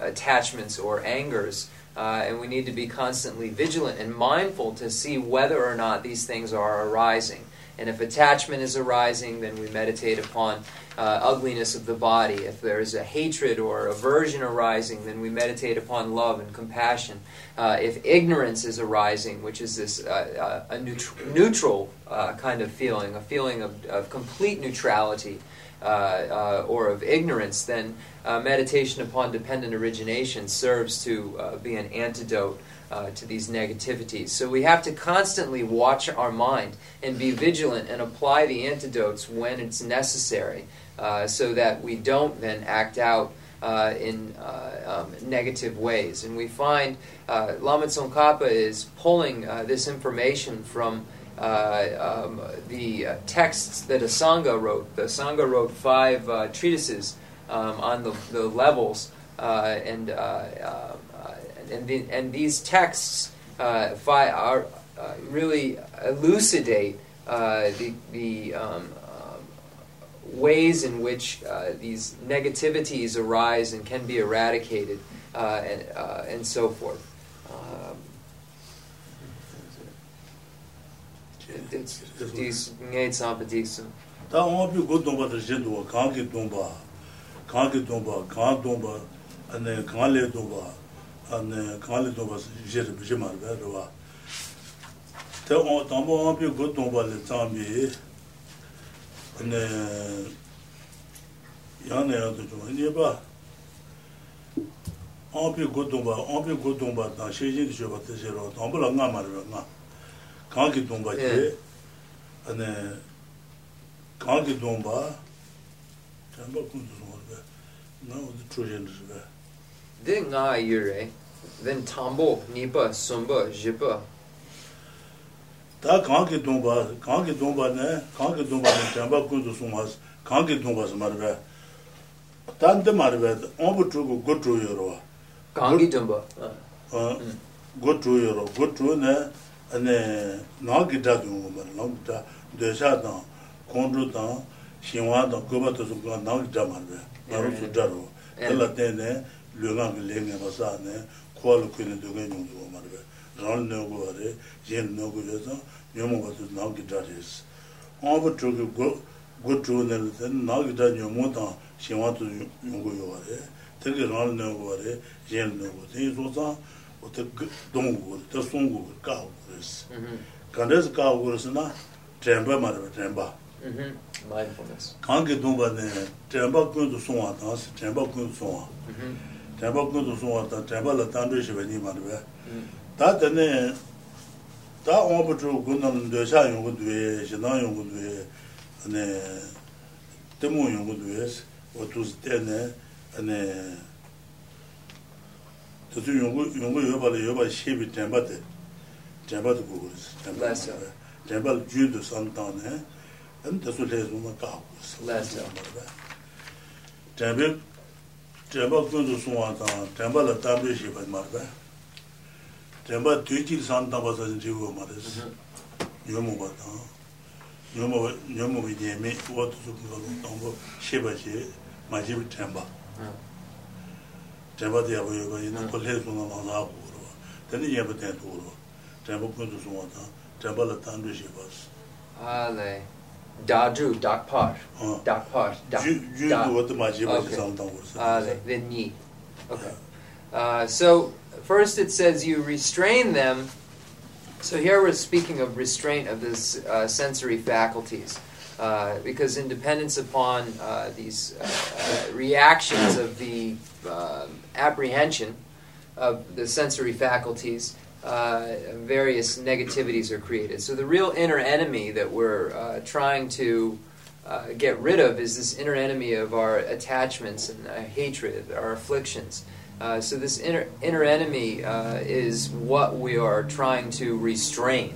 Speaker 1: attachments or angers Uh, and we need to be constantly vigilant and mindful to see whether or not these things are arising. And if attachment is arising, then we meditate upon uh, ugliness of the body. If there is a hatred or aversion arising, then we meditate upon love and compassion. Uh, if ignorance is arising, which is this uh, uh a neut- neutral uh, kind of feeling, a feeling of, of complete neutrality uh, or of ignorance, then meditation upon dependent origination serves to be an antidote uh, to these negativities. So we have to constantly watch our mind and be vigilant and apply the antidotes when it's necessary uh, so that we don't then act out uh, in uh, um, negative ways. And we find uh, Lama Tsongkhapa is pulling uh, this information from um, the texts that Asanga wrote. The Asanga wrote five treatises um, on the, the levels and and, the, and these texts uh, are, uh, really elucidate uh, the, the um, ways in which uh, these negativities arise and can be eradicated uh, and, uh, and so forth. this ngay tsaba dikso
Speaker 3: ta onga pi go domba ta je duwa kaan ki domba kaan ki domba kaan domba ane kaan le domba ane kaan le domba je ribu je marga rwa ta onga tamba onga pi go domba le tsambi ane yaan ya tu chunga nye ba onga pi go domba onga pi go domba ta she jing ki shoba ta je rwa tamba la nga
Speaker 1: marga nga kāngi dōmbā chē, anē, kāngi dōmbā,
Speaker 3: chāmbā kūntu sōngā rā, nā wā tī chōshēn rā rā. Dē ngā yu rē, dēn tāmbō, nīpa, sōmbā, jīpa. Tā kāngi dōmbā, kāngi dōmbā nē, kāngi dōmbā nē, chāmbā kūntu sōngā sā, kāngi dōmbā sā mā rā,
Speaker 1: tā ndē mā rā,
Speaker 3: āmbā chū gu gu chū yu rā. Kāngi dōmbā. Gu chū yu rā, gu chū nē, ane nā gita zhungu ma, nā gita dēshā tāng, kondru tāng, xinwā tāng, kubā tā zhungu nā gita ma rē, nā rū su dhā rō. Tēlā tēne, lū ngā gā lē ngā ma sā nē, kuwa lū kuwa nē dō gā nyung zhungu ma rē, rāng nē gu wā rē, yin nē gu yā tāng, nyung ma tu nā gita rē sī. Ā pa chū ki gu chū nē rē tēne, nā gita nyung tāng, xinwā tu nyung gu yō wā rē, tē ki rāng nē gu wā rē, yin nē gu, tē yi sō tāng, oda dongu oda sungu oda kawu oris. Kandasi kawu oris na trenpa marwa, trenpa.
Speaker 1: Mindfulness.
Speaker 3: Kangi dungba dine, trenpa kundu sunwa tansi, trenpa kundu sunwa. Trenpa kundu sunwa tan, trenpa la tandu shiwa ni marwa. Ta dine, ta ombu chu kundam dwesha yungu dwe, shidan yungu dwe, ane, timu yungu dwe, otus dine, ane, 저도 용고 용고 여발에 여발 쉐비 템바데 템바도 보고 있어 템바 주도 산다네 안 저소래 좀 가고 슬라스 템바 템바 군도 송하다 템바라 담배 쉐바 말다 템바 뒤질 산다 봐서 지고 말았어 요모 봐다 요모 요모 비디에 미 와도 좀 가고 또 쉐바지 마지브 템바
Speaker 1: 응
Speaker 3: Tenpa di yabu yoba, ina ko le sunga ma. Teni yeba ten. Tenpa tang, tenpa la tambi shiba.
Speaker 1: Ale. Daju, Dakpar. Dakpar.
Speaker 3: Ju, ju, what the Majiba is on
Speaker 1: Ah, the Ni. Okay. Uh, so, first it says you restrain them. So, here we're speaking of restraint of this uh, sensory faculties. Uh, because in dependence upon uh, these uh, uh, reactions of the um, apprehension of the sensory faculties, uh, various negativities are created. So the real inner enemy that we're uh, trying to uh, get rid of is this inner enemy of our attachments and uh, hatred, our afflictions. Uh, so this inner inner enemy is what we are trying to restrain.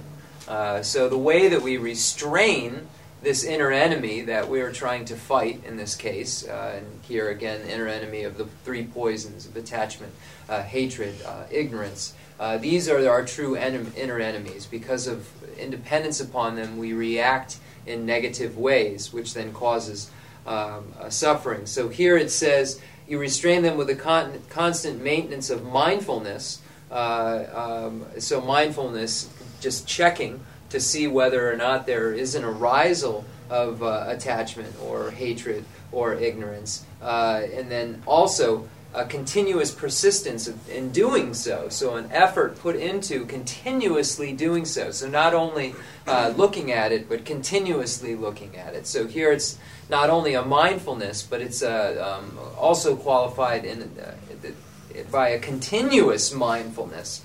Speaker 1: so the way that we restrain this inner enemy that we are trying to fight in this case, and here again, inner enemy of the three poisons of attachment, hatred, ignorance. Uh, these are our true en- inner enemies. Because of independence upon them, we react in negative ways, which then causes um, uh, suffering. So here it says, you restrain them with a con- constant maintenance of mindfulness, Uh, um, so mindfulness, just checking to see whether or not there is an arisal of uh, attachment or hatred or ignorance, uh, and then also a continuous persistence in doing so. So, an effort put into continuously doing so. So, not only uh, looking at it, but continuously looking at it. So, here it's not only a mindfulness, but it's uh, um, also qualified in, uh, by a continuous mindfulness.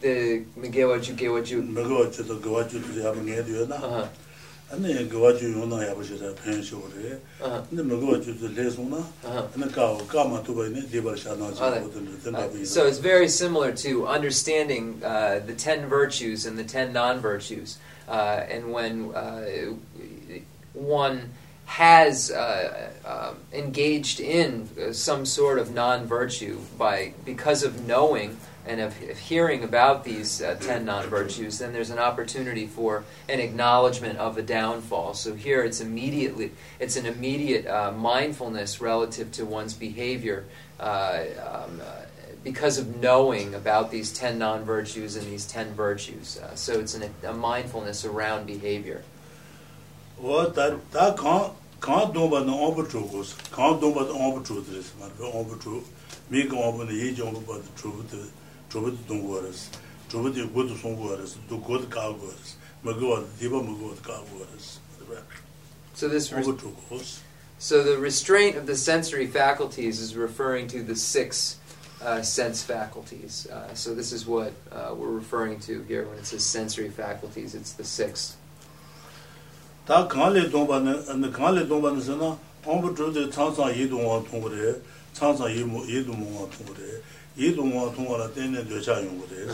Speaker 3: ma du na de ba sha na je wo de je wo de da ba yi sa ma ba.
Speaker 1: The Miguel chu ge wa chu.
Speaker 3: Mo gwa chu de gwa chu de ya nge de yona. Ane gawa ju yung na yabu shira re ane ma gawa ju na ane ka ka tu bai ne de sha na ji
Speaker 1: so it's very similar to understanding uh, the 10 virtues and the 10 non-virtues uh, and when uh, one has uh, um, engaged in some sort of non-virtue by because of knowing and of, of hearing about these uh, 10 non virtues, then there's an opportunity for an acknowledgement of a downfall. So here it's immediately it's an immediate uh, mindfulness relative to one's behavior uh, um, uh, because of knowing about these 10 non virtues and these 10 virtues. Uh, so it's an, a mindfulness around behavior.
Speaker 3: Well, that, that can't. Quand domba no ombu chukos, quand domba no ombu chukos, mar ombu chuk, mi ka ombu ne yi jombu ba chukos, chobo di dungu waras, chobo di gudu sungu waras, du gudu kaagu waras, magu wad, diba magu wad kaagu waras.
Speaker 1: So this So the restraint of the sensory faculties is referring to the six uh, sense faculties. Uh, so this is what uh, we're referring to here when it says sensory faculties. It's the six.
Speaker 3: Ta kaale dongba ne, kaale dongba ne sana, ombu chode chansang yi dongwa tongbo re, chansang yi dongwa tongbo re, yidu mwa tongwa la tenne dwecha yungu re,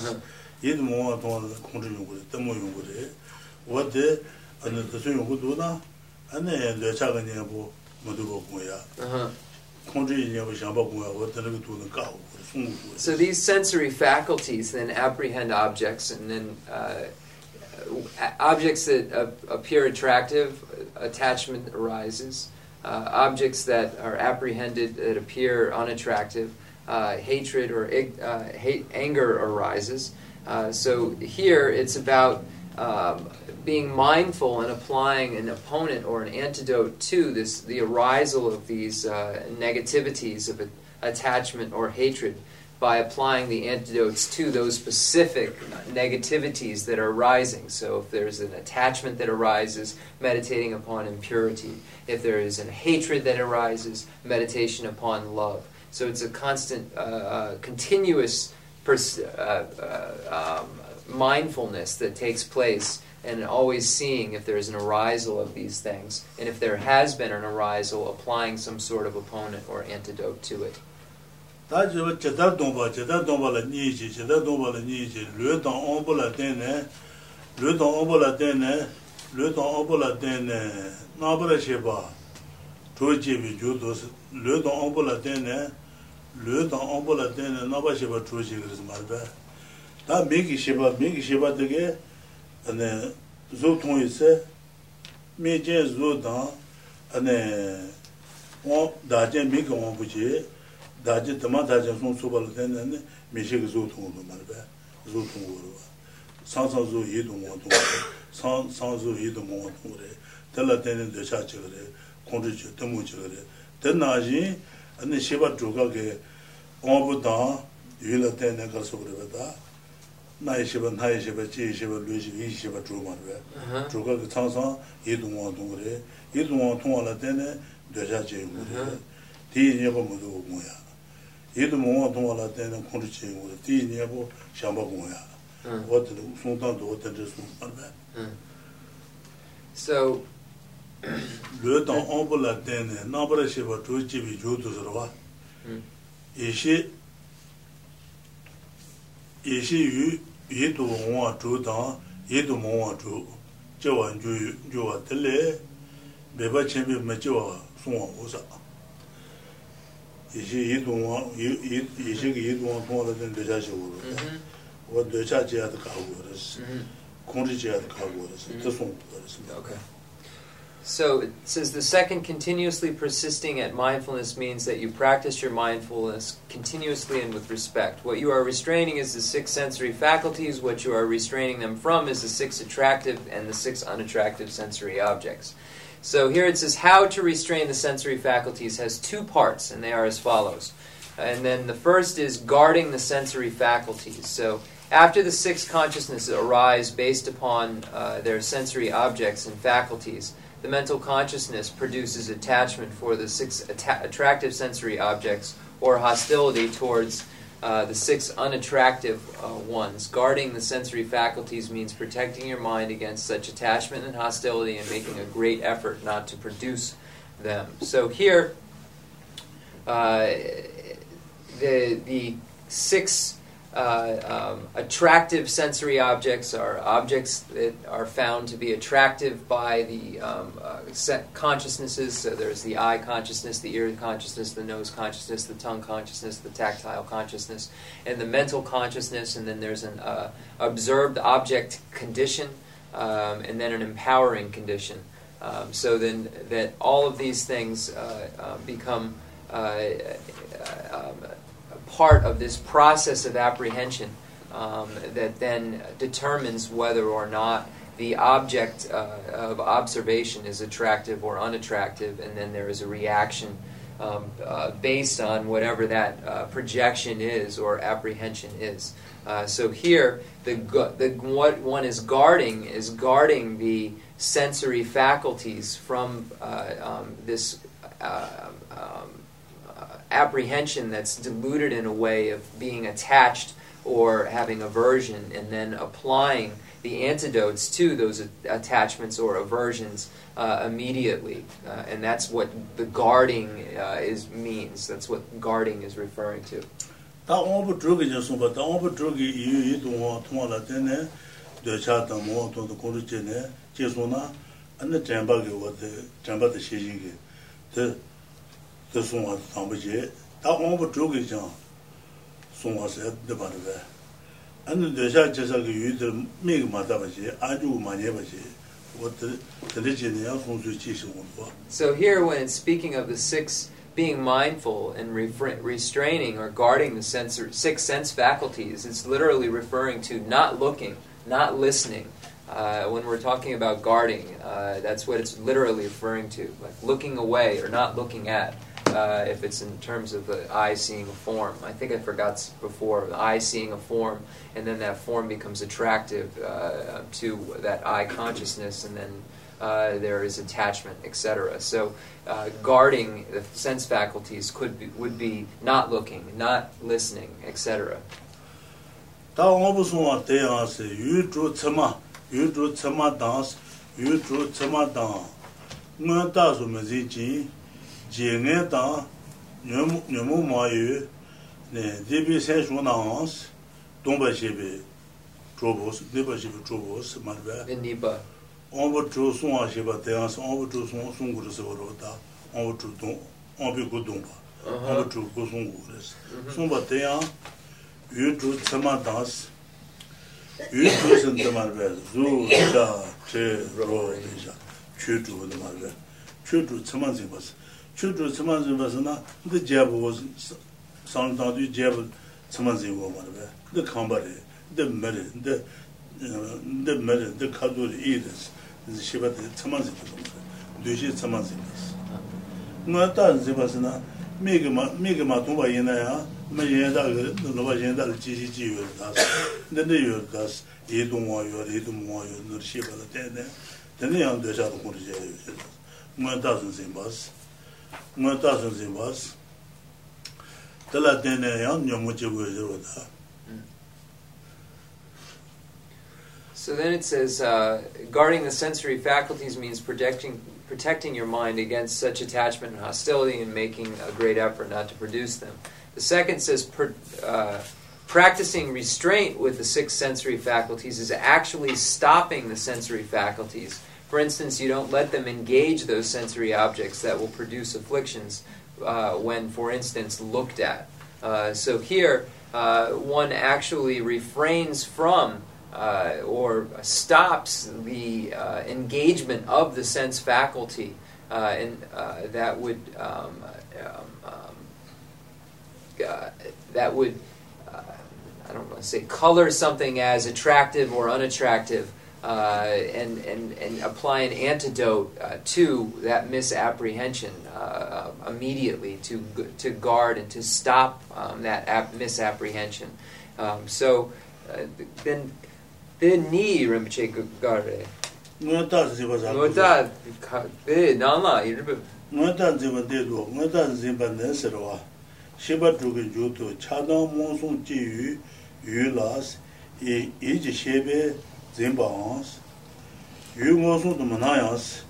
Speaker 3: yidu mwa la kongchi yungu re, temo yungu re, wate ane dasu yungu du ane dwecha ka nyebu madubo kongya, kongchi nyebu shamba kongya, wate naga du na kao kore, sungu kore.
Speaker 1: So these sensory faculties then apprehend objects and then uh, objects that appear attractive, attachment arises. Uh, objects that are apprehended that appear unattractive, uh, hatred or uh, hate, anger arises. Uh, so here it's about um, being mindful and applying an opponent or an antidote to this the arisal of these uh, negativities of attachment or hatred by applying the antidotes to those specific negativities that are arising. So, if there's an attachment that arises, meditating upon impurity. If there is a hatred that arises, meditation upon love. So it's a constant, uh, uh, continuous pers- uh, uh, um, mindfulness that takes place and always seeing if there's an arisal of these things. And if there has been an arisal, applying some sort of opponent or antidote to it.
Speaker 3: lū tāng āmbu lā tēne nāpa shibā chū shī kī rīs mār bē tā mī kī shibā, mī kī shibā tī kī zū tōng yī sē mī jē zū tāng dā jē mī kī wāng bū chī dā jē tamā dā jē sōng sū bā lā tēne mī shī kī zū tōng rū mār bē zū tōng rū bā sāng sāng zū yī tōng wāng tōng rē sāng sāng zū yī tōng wāng tōng rē tē lā tēne dē chā chī kī rē kōng chī chī tē mū chī kī rē tē nā jī 아니 시바 조각에 어부다 유일한 때는 가서 그러다. 나이 시바 나이 시바 지 시바 루지 이 시바 조마르 조각의 창상 이동원 동그래. 이동원 통화할 때는 되자지 그래. 뒤에고 모두 뭐야. 이동원 통화할 때는 콘르지 그래. 뒤에고 샴바 뭐야.
Speaker 1: 어떤 송탄도 어떤 저 송탄 So
Speaker 3: lö tang ombu la tenne nambara sheba tu chibi jodu zorwa hmm. ishi ishi yu yidu ngwa tu tang yidu ngwa tu chewa juwa tele beba chenpi me chewa sungwa usa ishi yidu ngwa ishi ki yidu ngwa tongwa la ten docha shi uru hmm. wa docha cheyata kagu uras kongri cheyata kagu uras te hmm. sungwa
Speaker 1: uras So it says the second continuously persisting at mindfulness means that you practice your mindfulness continuously and with respect. What you are restraining is the six sensory faculties. What you are restraining them from is the six attractive and the six unattractive sensory objects. So here it says how to restrain the sensory faculties has two parts, and they are as follows. And then the first is guarding the sensory faculties. So after the six consciousnesses arise based upon uh, their sensory objects and faculties, the mental consciousness produces attachment for the six atta- attractive sensory objects or hostility towards uh, the six unattractive uh, ones. Guarding the sensory faculties means protecting your mind against such attachment and hostility and making a great effort not to produce them. So here, uh, the, the six uh, um, attractive sensory objects are objects that are found to be attractive by the um, uh, consciousnesses. So there's the eye consciousness, the ear consciousness, the nose consciousness, the tongue consciousness, the tactile consciousness, and the mental consciousness. And then there's an uh, observed object condition, um, and then an empowering condition. Um, so then that all of these things uh, uh, become um, part of this process of apprehension um, that then determines whether or not the object uh, of observation is attractive or unattractive, and then there is a reaction um, uh, based on whatever that uh, projection is or apprehension is. Uh, so here, the, the what one is guarding is guarding the sensory faculties from uh, um, this uh, um, apprehension that's diluted in a way of being attached or having aversion and then applying the antidotes to those attachments or aversions uh, immediately. Uh, and that's what the guarding uh, is means. That's what guarding is referring to.
Speaker 3: Tē sōngwa tāmbu chē, tā ōmbu chūki jā sōngwa sē, rē bē. Anā dē chā chē sā kī tē mē kī mā tā bā ā chū mā nyē bā wā rē nē yā sōng sū chī shī.
Speaker 1: So here when speaking of the six being mindful and restraining or guarding the sensor, six sense faculties. It's literally referring to not looking, not listening. Uh, when we're talking about guarding, uh, that's what it's literally referring to, like looking away or not looking at. Uh, if it's in terms of the eye seeing a form, I think I forgot before the eye seeing a form, and then that form becomes attractive uh, to that eye consciousness, and then uh, there is attachment, etc. So, uh, guarding the sense faculties could be, would be not looking, not listening, etc.
Speaker 3: jenge tang nyomu ma uh-huh. uh-huh. yu debi sen shu na hans dongba shebe chobos, deba shebe chobos marba.
Speaker 1: Nipa.
Speaker 3: Onba cho sunga sheba teyans, onba cho sunga sungu resa waro ta, onba cho dong, onbi go dongba, onba cho go sungu resa. Sunba teyan, yu cho tsama dans, yu cho sen tamarba, zu, da, che, ro, deja, chu cho tamarba, chu cho tsama zibas. chūtru tsima zhīmbā sā na dā jābu wā sāna tāndu jābu tsima zhīmbā wā rā dā kāmbā rā, dā mā rā, dā mā rā, dā kādu rā ī rā shibā dā tsima zhīmbā wā rā, dūshī tsima zhīmbā sā ngā tā zhīmbā sā na mī gā mā tūmbā yī na yā mā yā dā gā nabā yā dā rā jī jī jī yō rā sā dā dā yō rā sā yī dōng wā yō rā, yī dōng wā yō rā shibā dā dā dā dā yā dā shā dā zi basi, nga ta zi zi basi, tala tenne yang nyamu ji gu yu zi da,
Speaker 1: So then it says, uh, guarding the sensory faculties means protecting protecting your mind against such attachment and hostility and making a great effort not to produce them. The second says, per, uh, practicing restraint with the six sensory faculties is actually stopping the sensory faculties. For instance, you don't let them engage those sensory objects that will produce afflictions uh, when, for instance, looked at. Uh, so here, uh, one actually refrains from uh, or stops the uh, engagement of the sense faculty, uh, and that would um, um, um that would I don't want to say color something as attractive or unattractive. Uh, and, and, and apply an antidote uh, to that misapprehension uh, immediately to, to guard and to stop um, that ap- misapprehension. Um, so then the ni rinpoche gare.
Speaker 3: Ngö ta ziba za.
Speaker 1: Ngö ta de nana irbe.
Speaker 3: Ngö ta ziba de do, ngö ta ziba ne serwa. Shiba druge juto chadang monsung ji yu yu las i ji shebe zinbaans yu ngon sung tu manayans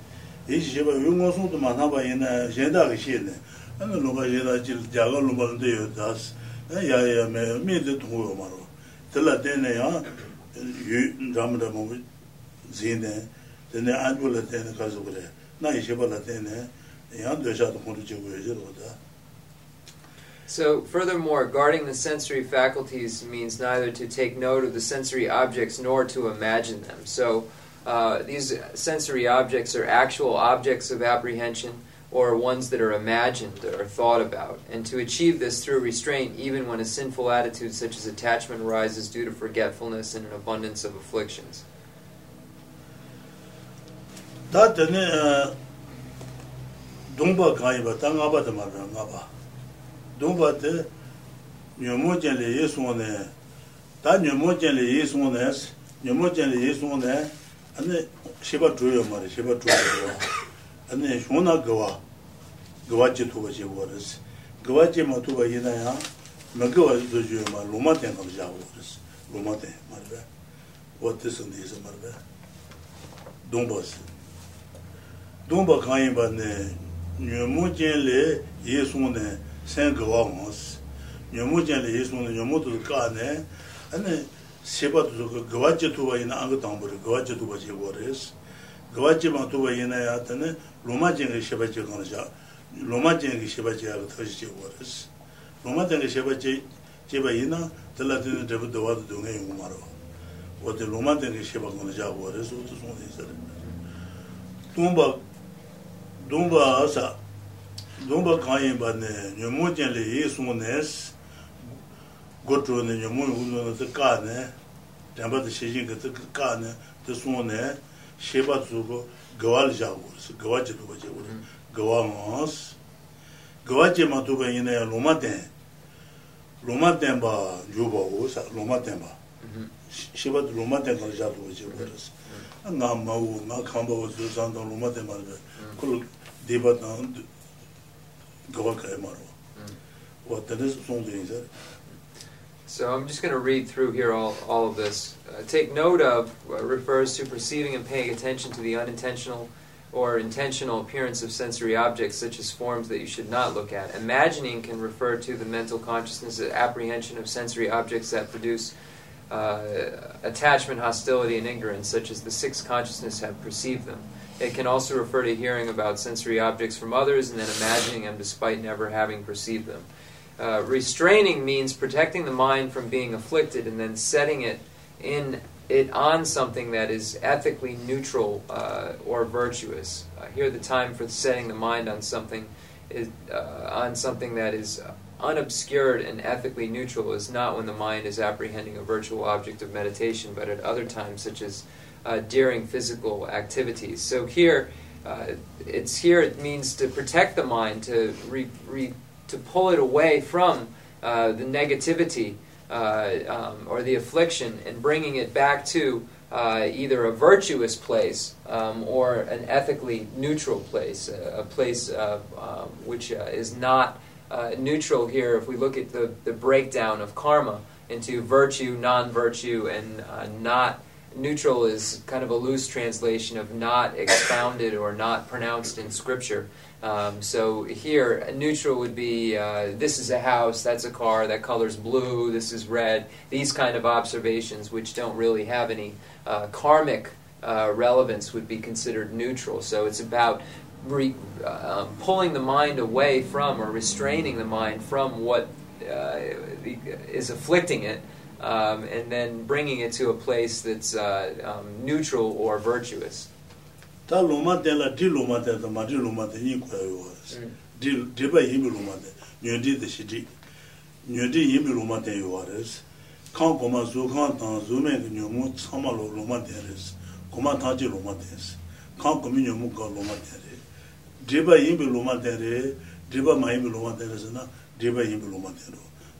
Speaker 3: ichi shiba yu ngon sung tu manaba ina yenda uh, ki shene ane lumba yeda jil jaga lumba nde yo das. Uh, ya ya me mi de tungu yo maro. Tila tene ya yu ramda mungu zine. Tene uh, anbu la tene kazu kure na ichi shiba la tene ya dosha tu kundu chigu yo jirwa da.
Speaker 1: So, furthermore, guarding the sensory faculties means neither to take note of the sensory objects nor to imagine them. So, uh, these sensory objects are actual objects of apprehension or ones that are imagined or thought about. And to achieve this through restraint, even when a sinful attitude such as attachment arises due to forgetfulness and an abundance of afflictions.
Speaker 3: dōngpa tē nyōmō jēnlē yē sōng nē tā nyōmō jēnlē yē sōng nē nyōmō jēnlē yē sōng nē anē shibā chūyō mā rē, shibā chūyō rē anē shōng nā gawā gawā jī tūpa jī wā rē sī gawā jī mā tūpa yī nā yā mā gawā jī tū chūyō mā lōmā tēn kā jā wā rē sī lōmā tēn mā rē wā tē sōng nē sī mā rē dōngpa sī. dōngpa kāyī bā nē nyōmō jēnlē yē sōng nē sen gawa ngos nyomu jen le yesu ngos nyomu tu ka ne ane seba tu tu gawa je tuwa ina anga tangbori gawa je tuwa je go res gawa je ma tuwa ina ya tane loma jen ge sheba je gana ja loma jen ge sheba je aga tashi je go res loma jen ge sheba je je ba ina tala tene debu dawa tu dunga yungu maro wate loma jen ge sheba gana ja go res wate songa yin sari 동바 동바 사 zomba kanyin ba ne nyomu jen le ye sungu nes gotro ne nyomu yungu ne te ka ne tenpa te shejin ke te ka ne te sungu ne sheba tsubo gawa le jago se gawa je tuba je wuri gawa ngons gawa je ma tuba yin ne loma ten loma ten ba yuba wo sa loma ten ba sheba tu loma ten ka le jago tuba je wuri nga ma wo nga kamba wo zu zang tang loma ten ba kul deba tang gawa kaya ma rwa. Wa tanda song tu.
Speaker 1: So I'm just going to read through here all, all of this. Uh, take note of uh, refers to perceiving and paying attention to the unintentional or intentional appearance of sensory objects, such as forms that you should not look at. Imagining can refer to the mental consciousness apprehension of sensory objects that produce uh, attachment, hostility, and ignorance, such as the sixth consciousness have perceived them. It can also refer to hearing about sensory objects from others and then imagining them despite never having perceived them. Uh, restraining means protecting the mind from being afflicted and then setting it in it on something that is ethically neutral uh, or virtuous. Uh, here, the time for setting the mind on something is uh, on something that is unobscured and ethically neutral is not when the mind is apprehending a virtual object of meditation, but at other times, such as uh, during physical activities. So here, uh, it's here. It means to protect the mind, to re, re, to pull it away from uh, the negativity uh, um, or the affliction and bringing it back to uh, either a virtuous place um, or an ethically neutral place, a, a place um, which uh, is not uh, neutral here if we look at the, the breakdown of karma into virtue, non virtue, and uh, not. Neutral is kind of a loose translation of not expounded or not pronounced in Scripture. Um, so here, neutral would be uh, this is a house, that's a car, that color's blue, this is red. These kind of observations, which don't really have any uh, karmic uh, relevance, would be considered neutral. So it's about re- uh, um, pulling the mind away from or restraining the mind from what uh, is afflicting it. Um, and then bringing it to a place that's uh, um, neutral or virtuous.
Speaker 3: tā lōma tēn lā dī lōma tēn tā mā lōma tēn yī kuwa yō wā dī bā yī lōma tēn nyō dī dā shī dī nyō dī yī lōma tēn yō rēs kāng kō mā zō kāng tāng zō mē nyō mō tsā lō lōma tēn rēs kō mā tā jī lōma tēn sī kāng kō mī nyō mō kā lōma tēn rē dī bā yī lōma tēn rē dī bā mā yī lōma tēn rē na dī bā yī mī lōma tēn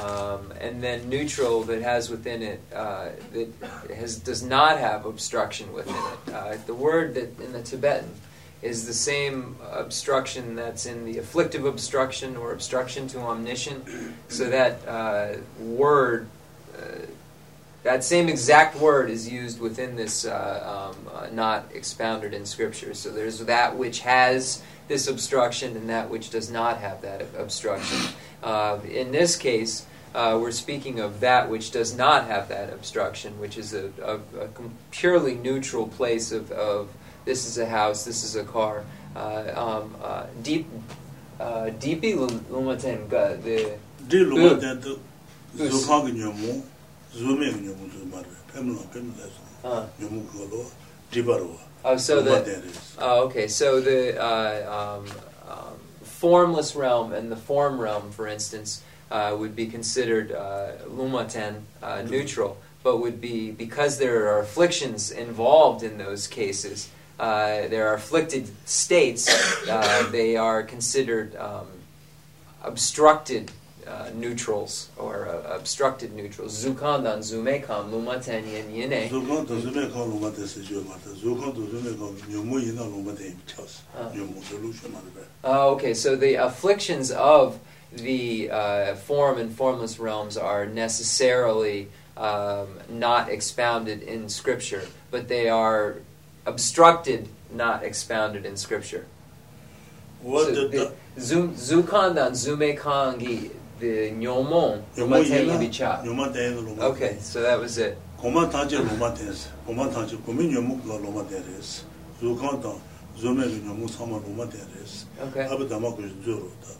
Speaker 1: um, and then neutral that has within it uh, that has does not have obstruction within it. Uh, the word that in the Tibetan is the same obstruction that's in the afflictive obstruction or obstruction to omniscient. So that uh, word, uh, that same exact word is used within this uh, um, uh, not expounded in Scripture. So there's that which has this obstruction and that which does not have that obstruction. Uh, in this case, uh, we're speaking of that which does not have that obstruction, which is a, a, a purely neutral place of, of this is a house, this is a car. Uh, um, uh, deep, uh, deepi lumaten ga the.
Speaker 3: Di lumaten to zukang nyomu, zume nyomu zumar, pemla pemla so. Nyomu kolo, dibarwa.
Speaker 1: Oh, so the. Oh, okay. So the uh, um, um, formless realm and the form realm, for instance, uh, would be considered uh, lumaten, uh, neutral, but would be because there are afflictions involved in those cases. Uh, there are afflicted states, uh, they are considered um, obstructed uh, neutrals or uh, obstructed neutrals. Zukandan, Zumekam, Lumaten, Yin Yine.
Speaker 3: Zukandan, Zumekam, Lumaten, Sijio Mata. Zukandan, Zumekam, Nyomu Yina, Lumaten, Chas. Nyomu, solution,
Speaker 1: Oh, okay, so the afflictions of the uh, form and formless realms are necessarily um, not expounded in Scripture, but they are obstructed, not expounded in Scripture.
Speaker 3: What so
Speaker 1: the Zukandan Zumekangi the Nyomon. Okay, so that was it.
Speaker 3: Koma Tanji Loma Koma Tanji, Kumi Nyomuk Loma Teres, Zukandan.
Speaker 1: Okay.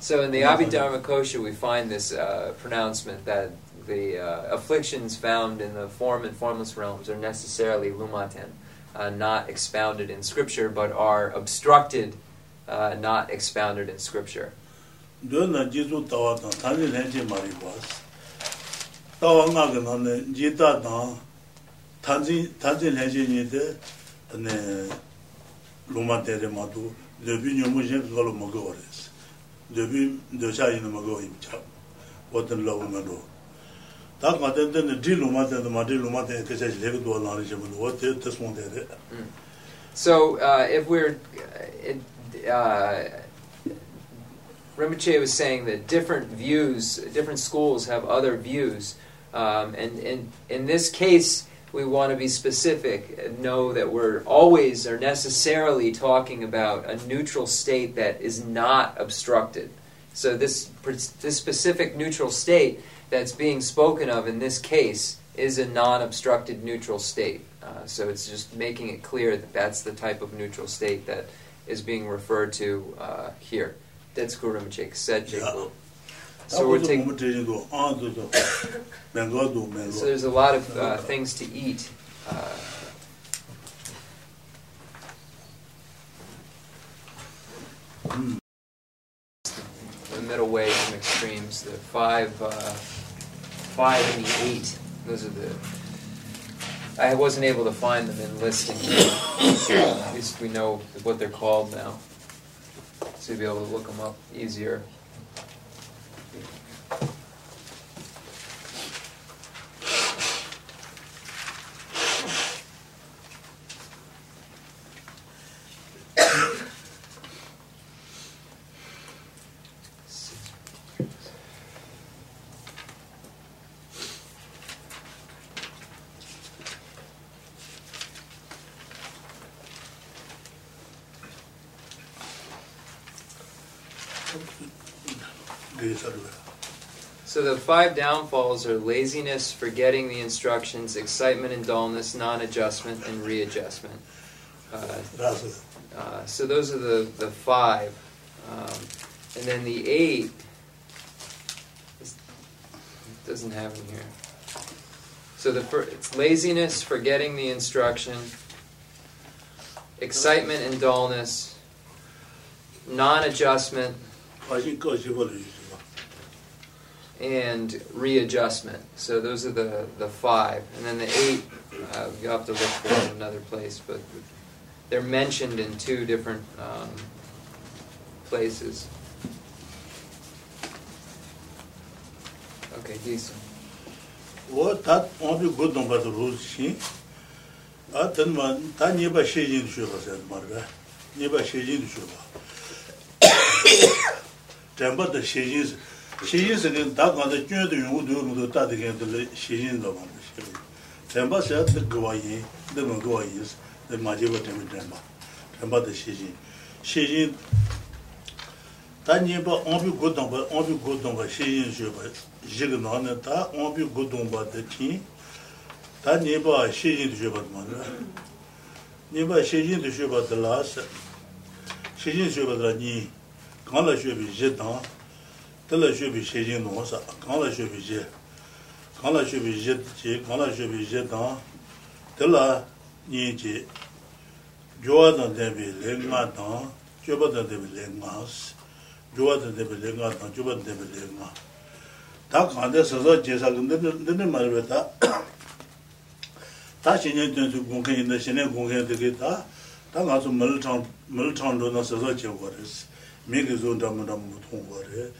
Speaker 1: So in the Abhidharma Kosha, we find this uh, pronouncement that the uh, afflictions found in the form and formless realms are necessarily lumaten uh, not expounded in Scripture, but are obstructed, uh, not expounded in Scripture.
Speaker 3: dō na jizū tāwā tāng, tāni lēnchī mārī guās. Tāwā ngā kā nā nē, jitā tāng, tānchī lēnchī nī tē, lōmā tērē mā tū, dōbī nyōmū shēm sō lō mā gō rēs. Dōbī dōshā yī nā mā gō yī chā, wā tēn lā wā mā rō. Tā kā tē tē nē, dī lōmā tē tē mā, dī lōmā tē kē chā chī lē kā tō nā rī chā mā tō, wā tē tē sōng tērē.
Speaker 1: So, uh, if we're, uh, it, uh, Rinpoche was saying that different views, different schools have other views um, and, and in this case we want to be specific and know that we're always or necessarily talking about a neutral state that is not obstructed. So this, this specific neutral state that's being spoken of in this case is a non obstructed neutral state. Uh, so it's just making it clear that that's the type of neutral state that is being referred to uh, here. That's Kurum said Jacob. So we're taking. so there's a lot of uh, things to eat. Uh, the middle way from extremes, the five. Uh, five and the eight. Those are the. I wasn't able to find them in listing. [coughs] At least we know what they're called now, so you'll be able to look them up easier. So the five downfalls are laziness, forgetting the instructions, excitement and dullness, non-adjustment, and readjustment. Uh, uh, so those are the, the five. Um, and then the eight doesn't have them here. So the first, it's laziness, forgetting the instruction, excitement and dullness, non-adjustment, and readjustment. So those are the, the five. And then the eight, uh, you have to look for in another place, but they're mentioned in two different um, places. Okay, decent.
Speaker 3: Wo ta onbi godon ba ro shi. A tan ma ta ni ba she jin shu ba sa ma ba. Ni ba she jin shu [coughs] 시인 세계 다 가다 쭈도 용고 도로도 다 되게 들 시인 더 봐. 템바 샤 드고이 드모 고이 드 마지바 템 템바. 템바 더 시인. 시인 단예바 온비 고동바 온비 고동바 시인 셔바 지금 나는 다 온비 고동바 대치 단예바 시인 셔바 맞나. 네바 시인 셔바 들라스 시인 셔바더니 간라 셔비 제당 tila shubi she jing nungwa sa, kaanla shubi she, kaanla shubi she che, kaanla shubi she tang, tila nyi che, gyuwa tang tenpi le nga tang, gyuwa tang tenpi le nga si, gyuwa tang tenpi le nga tang, gyuwa tang tenpi le nga. Ta kaante sasa che sa, nini marwe ta, ta shenye tensu gongken yinda, shenye gongken tiki ta, ta nga su mil chang, mil chang do na sasa che go resi, mi ki zo dhamu dhamu thong go resi,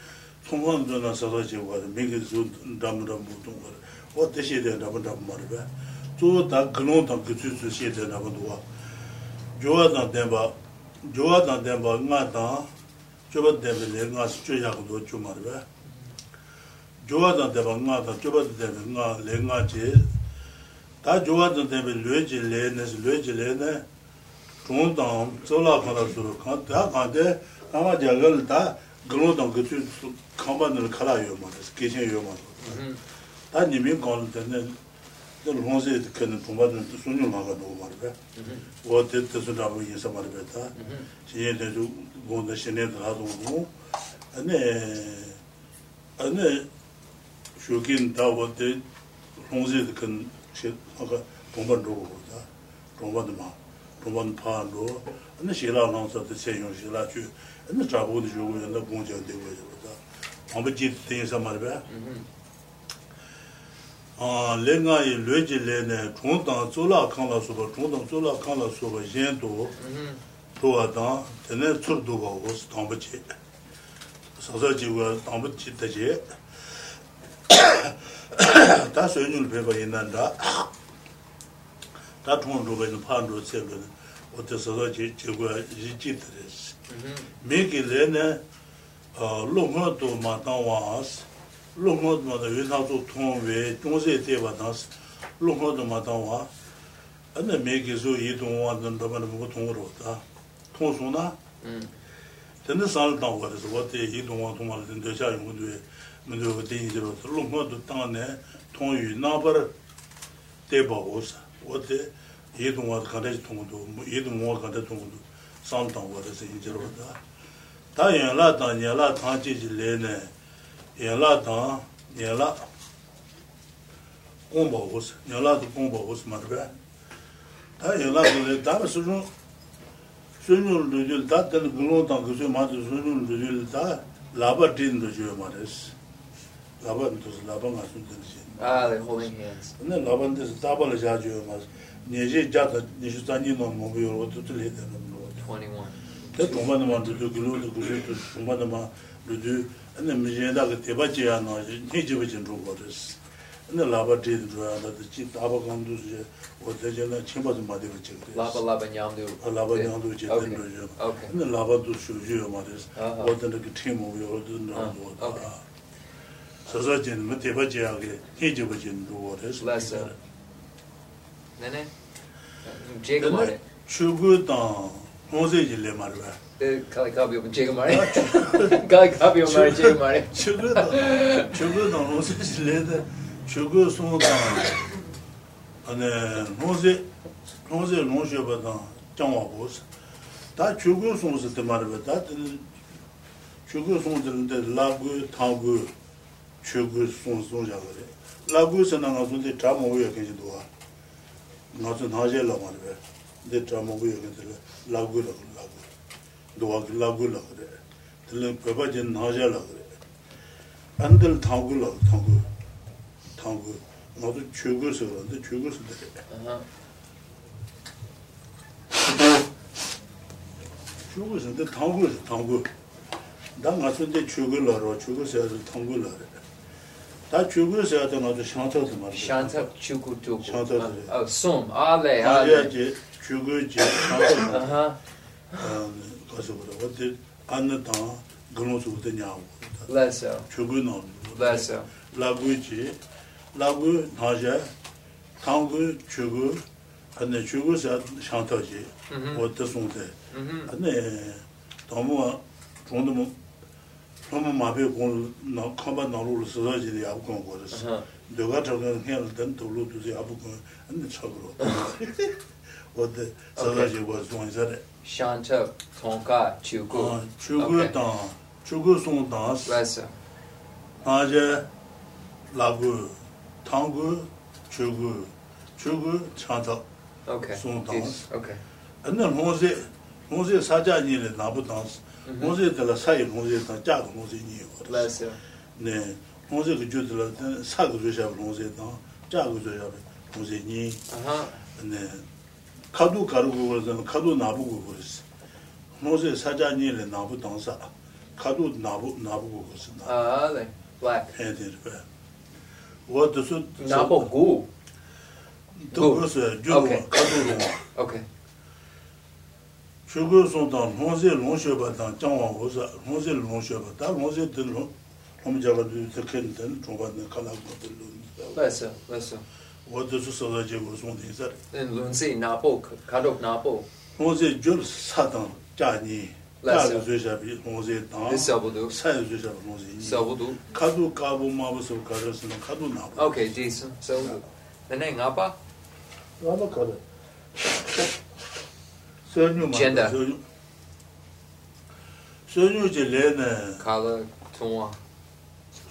Speaker 3: 통과도 서서 지고 그래 미게 좀 담다 못 통과래 어 대시에 대한 담다 말을 봐 저다 근원다 그 주스 시에 대한 담도 좋아다 대바 좋아다 대바 나다 저번 때문에 내가 수주하고도 좀 말을 jowa dewa nga ta jowa dewa nga le nga che ta jowa dewa lue je le ne se lue je le ne chung dang zo la ka la su ru ka ta ka de ka ma ja gal ta glo dang ge chu ka ba ne ka gōnglo dāng gōchū kāmbā nirā kārā yō mā rā, gēchēn yō mā rā. Tā nīmī gōnglo dāne, dā lōngzē dā kāni pōmbā dā dā sūnyō mā gā dō mā rā bē, wā dā dā sū rā bō yī sā mā rā bē tā, shēnyē dā chū gōng dā shēnyē dā rā dō mō, anē, anē, shūkīn dā wā dā lōngzē dā kāni shē, mā gā pōmbā rō gō dā, pōmbā dā mā, pōmbā dā pā rō, anē shē rā 나서도 세용 시라 주 근데 잡고도 주고 근데 공장 되고 그러다 아무 집 대해서 말봐 아 랭가이 뢰질레네 총당 졸라 칸라서 총당 졸라 칸라서 옌도 도와다 되네 출도 가고 담버지 서서지고 담버지 되지 다 소윤을 배워 있는다. 다 통은 로베는 판도 세거든. 어때서도 제 제가 지지들 mē kī lē nē lō ngō tō mā tāng wā ās, lō ngō tō mā tā wē nā tō tōng wē, tōng sē tē bā tāng sī, lō ngō tō mā tāng wā, anē mē kī sō yī tōng wā tāng tā mā rā mō tōng rō tā, tōng sō na, tēne sā rā tāng wā rā sō, wā tē yī tōng wā tōng wā rā tēn tō chā yōng tō wē, mē tō wā tē yī tē rō tā, lō ngō tō tāng nē, tōng yū nā bā rā tē bā wō sā, wā tē yī tōng wā tā kā rā jī tōng tō, yī tōng wā kā rā tōng tō, sāṅ tāṅ gō rēsē yī jirō dā. Tā yēn lā tāṅ, yēn lā tāṅ jī jī lē nē, yēn lā tāṅ, yēn lā gōng bā gō sē, yēn lā tā gōng bā gō sē mā rā bē. Tā yēn lā tā lē, tā mē sū rūng, sū rūng rū jī lē, tā tā lē gōng lōng tāṅ gō sē mā tā sū rūng rū jī lē, tā lā bā tīn rū jī mā rēsē. Lā bā mī tō sē, lā bā ngā sū tīn sē.
Speaker 1: Ah, they're holding hands.
Speaker 3: Nē, lā bā nē sē, tā bā lā jā jī mā rēsē. Nē jī jā tā, nē shū tā nī nō mō bī yō rō tū tū lē tē rō
Speaker 1: 21
Speaker 3: 다 동반만 두두 그로도 그로도 동반만 두두 근데 미제다 그 대바지야 너 니집에 진 로버스 근데 라바디 들어다 지 다바 간두지 어제잖아 쳔바도
Speaker 1: 마디 그치
Speaker 3: 라바 라바 냠도
Speaker 1: 라바
Speaker 3: 냠도 지 된도죠 근데 라바도 수지요 마데스 어떤 그 팀을 요로든
Speaker 1: 나도 사자진
Speaker 3: 밑에 바지야게
Speaker 1: 니집에 진 로버스 라서 네네
Speaker 3: 제가 말해 추구당 모세 일레 말이야. 에 가비오 제가 말해. 가 가비오 말해 제가 말해. 죽어도 죽어도 모세 일레데 죽어 송다. 아네 모세 모세 노셔바다 정화 보스. 다 죽어 송스 때 말이야. 다 죽어 송들인데 라고 타고 죽어 송송 잡으래. 라고서 나가서 다 먹어야 되지도. 나도 나제라 말이야. dē chā mō gu yōgē tēlē lā gu lā gu lā gu duwa ki lā gu lā gu rē tēlē pēpā jē nā jā lā gu rē ān tēlē thāng gu lā gu thāng gu thāng gu ngā tu chū gu sō rā tē chū gu sō tē rē chū gu sō tē thāng gu sō thāng gu dā ngā tu tē chū gu lā rō chū gu sō sō thāng gu lā rē
Speaker 1: 다 죽을
Speaker 3: 세야
Speaker 1: 되나 저
Speaker 3: 상처도 말이야. 상처
Speaker 1: 죽고 죽고. 상처. 아, 솜. 아래 아래.
Speaker 3: shugu je chago kaso kura wate anna tanga gano su wate nyago shugu
Speaker 1: nam
Speaker 3: lagu je lagu naja tangu shugu anna shugu sa shanta je wate songde anna tamuwa chondomo tamu mabe gong kamba nalu sasa je de yabu gong kore 내가 저거 해야 될 돈으로 두지 아프고. 안 쳐버려. [laughs]
Speaker 1: what the salaji was doing that shanta tonka chugu ah,
Speaker 3: chugu ta chugu song da
Speaker 1: yes
Speaker 3: aje lagu tangu chugu chugu chanta
Speaker 1: okay.
Speaker 3: song
Speaker 1: da okay.
Speaker 3: And then hoze hoze saja ni le na bu dans hoze mm-hmm. de la sai hoze ta ja de hoze ni
Speaker 1: yes
Speaker 3: ne hoze ge ju de la sa ge ju sha hoze da ja ge ju ya hoze ni.
Speaker 1: Aha
Speaker 3: ne 카두 가르고 그러잖아 카두 나부고 그랬어 노제 사자니를 나부 당사 카두 나부 나부고 그랬어
Speaker 1: Uh, ale. Black.
Speaker 3: 해들 봐 뭐도서
Speaker 1: Napo gu.
Speaker 3: 또 그래서 주
Speaker 1: 오케이.
Speaker 3: 카두로
Speaker 1: Okay.
Speaker 3: 주고 [laughs] 손다 노제 롱셔바다 장왕 호사 노제 롱셔바다 노제 들로 홈자가 되겠는 중간에 칼라고 들로
Speaker 1: Lesa. Lesa.
Speaker 3: 뭐도서 서가지고 손대서
Speaker 1: Then Lunzi, Napo, Kadok Napo.
Speaker 3: 노제 줄 사당 자니
Speaker 1: Lesa.
Speaker 3: 자가 죄샤비 노제 당
Speaker 1: This Sabudu.
Speaker 3: 사유 죄샤비 노제
Speaker 1: Sabudu.
Speaker 3: 카두 까부 마부서 가르스는 카두 나부
Speaker 1: Okay, decent. Sabudu. The name Ngapa?
Speaker 3: 나도 가르 선유 마
Speaker 1: Gender.
Speaker 3: 선유 선유 제 레네
Speaker 1: Kala Tonwa.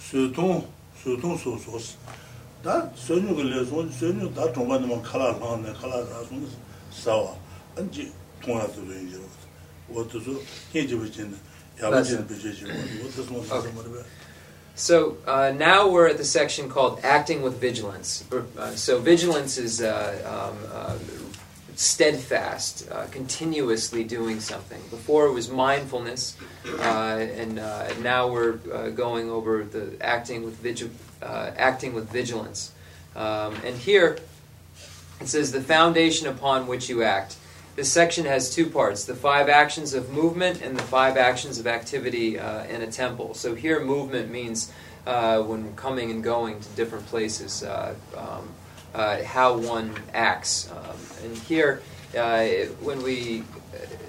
Speaker 3: 수통 수통 소소스 다 선유 그래 선 선유 다 정반만 칼라 하네 칼라 라손 사와 안지 통화도 이제 어떠서 현재 버진 야버진 비제지 어떠서 뭐 말해
Speaker 1: So uh, now we're at the section called acting with vigilance. Or, Uh, so vigilance is uh, um, uh, steadfast, uh, continuously doing something. Before it was mindfulness, uh, and uh, now we're uh, going over the acting with vigil- uh, acting with vigilance. Um, and here it says the foundation upon which you act. This section has two parts the five actions of movement and the five actions of activity uh, in a temple. So here, movement means uh, when coming and going to different places, uh, um, uh, how one acts. Um, and here, uh, when we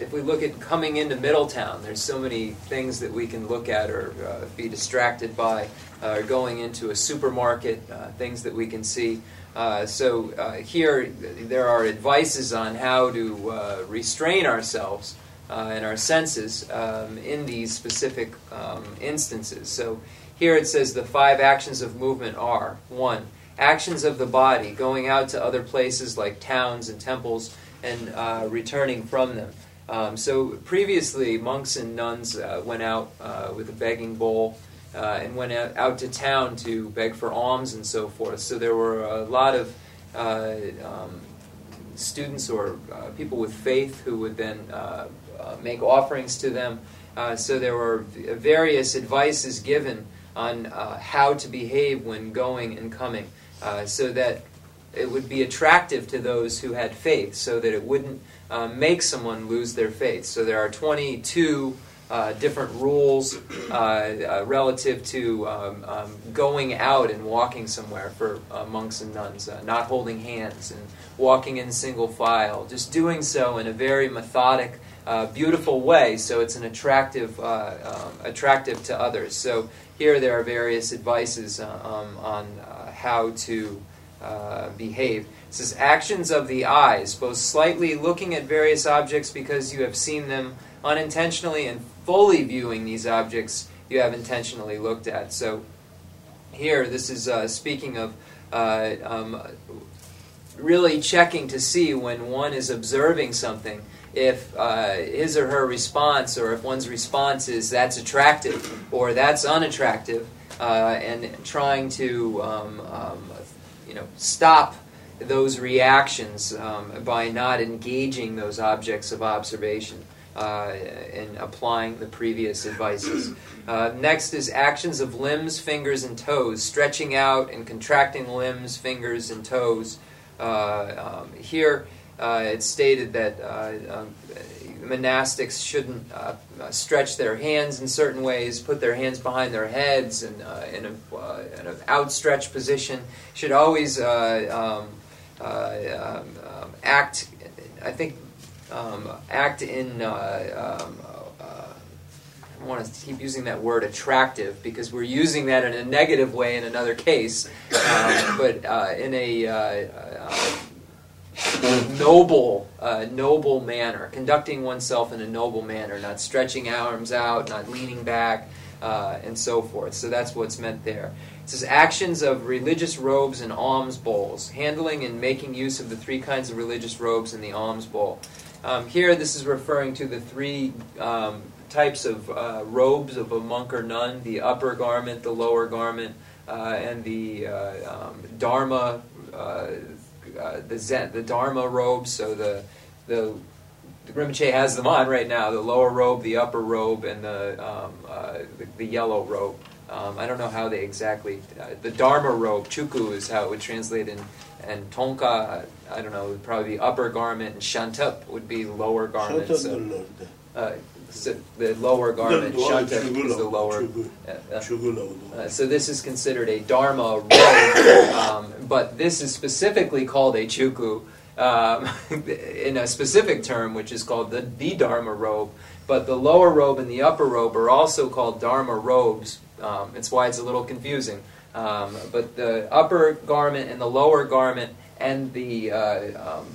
Speaker 1: if we look at coming into Middletown, there's so many things that we can look at or uh, be distracted by. Uh, going into a supermarket, uh, things that we can see. Uh, so here there are advices on how to restrain ourselves and our senses um, in these specific um, instances. So here it says the five actions of movement are one, actions of the body, going out to other places like towns and temples and uh, returning from them. Um, so previously, monks and nuns uh, went out uh, with a begging bowl uh, and went out, to town to beg for alms and so forth. So there were a lot of uh, um, students or uh, people with faith who would then uh, uh, make offerings to them. Uh, so there were various advices given on how to behave when going and coming, so that it would be attractive to those who had faith, so that it wouldn't make someone lose their faith. So there are 22 uh, different rules uh, uh, relative to um, um, going out and walking somewhere for uh, monks and nuns, uh, not holding hands and walking in single file, just doing so in a very methodic, beautiful way, so it's an attractive, um, attractive to others. So here there are various advices um, on how to behave. It says actions of the eyes, both slightly looking at various objects because you have seen them unintentionally and fully viewing these objects you have intentionally looked at. So here, this is uh, speaking of uh, um, really checking to see when one is observing something if uh, his or her response, or if one's response is that's attractive or that's unattractive, uh, and trying to um, um, you know stop those reactions um, by not engaging those objects of observation uh, in applying the previous advices. Uh, next is actions of limbs, fingers, and toes, stretching out and contracting limbs, fingers, and toes. Uh, um, here, uh, it's stated that um, monastics shouldn't stretch their hands in certain ways, put their hands behind their heads, and in, in an outstretched position. Should always um, um, um, act. I think um, act in. Uh, um, uh, I want to keep using that word attractive because we're using that in a negative way in another case, um, but uh, in a uh, uh, noble, uh, noble manner, conducting oneself in a noble manner, not stretching arms out, not leaning back, and so forth. So that's what's meant there. It says actions of religious robes and alms bowls, handling and making use of the three kinds of religious robes and the alms bowl. Um, here, this is referring to the three um, types of uh, robes of a monk or nun the upper garment, the lower garment, uh, and the uh, um, Dharma. Uh, uh, the Zen, the Dharma robes, so the the the Rinpoche has them on right now: the lower robe, the upper robe, and the um, uh, the, the, yellow robe. Um, I don't know how they exactly. the Dharma robe, chuku, is how it would translate in and tonka, I don't know, would probably be upper garment, and shantup would be lower garment. So, uh, so the lower garment, shantup is the lower. Uh, uh, uh, so this is considered a dharma robe, um, but this is specifically called a chuku. Um, [laughs] in a specific term, which is called the, the Dharma robe, but the lower robe and the upper robe are also called Dharma robes. Um, it's why it's a little confusing. Um, but the upper garment and the lower garment and the uh, um,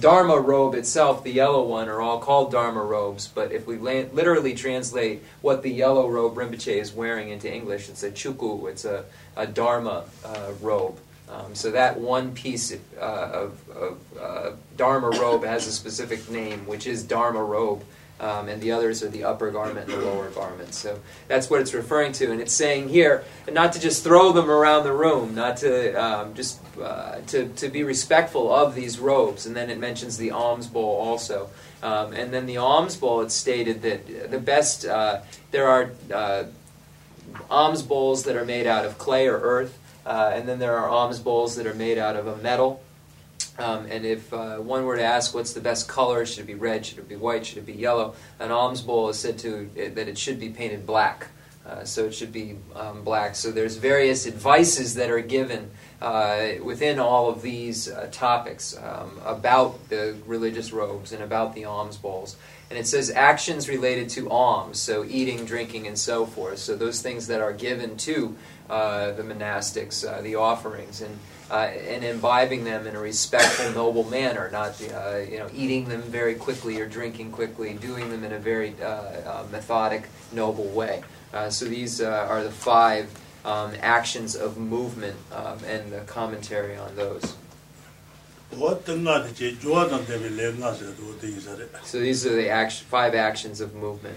Speaker 1: Dharma robe itself, the yellow one, are all called Dharma robes. But if we la- literally translate what the yellow robe Rinpoche is wearing into English, it's a chuku, it's a, a Dharma uh, robe. Um, so that one piece uh, of, of uh, Dharma robe has a specific name, which is Dharma robe um, and the others are the upper garment and the lower garment. So that's what it's referring to, and it's saying here not to just throw them around the room, not to um, just uh, to to be respectful of these robes. And then it mentions the alms bowl also, um, and then the alms bowl. It's stated that the best uh, there are uh, alms bowls that are made out of clay or earth, uh, and then there are alms bowls that are made out of a metal. Um, and if uh, one were to ask what's the best color, should it be red, should it be white, should it be yellow, an alms bowl is said to uh, that it should be painted black. Uh, so it should be um, black. So there's various advices that are given uh, within all of these uh, topics um, about the religious robes and about the alms bowls. And it says actions related to alms, so eating, drinking, and so forth. So those things that are given to uh, the monastics, the offerings. And uh, and imbibing them in a respectful, noble manner, not uh, you know eating them very quickly or drinking quickly, doing them in a very uh, uh methodic, noble way. Uh, so these uh, are the five um, actions of movement um, and the commentary on those. So these are the action, five actions of movement.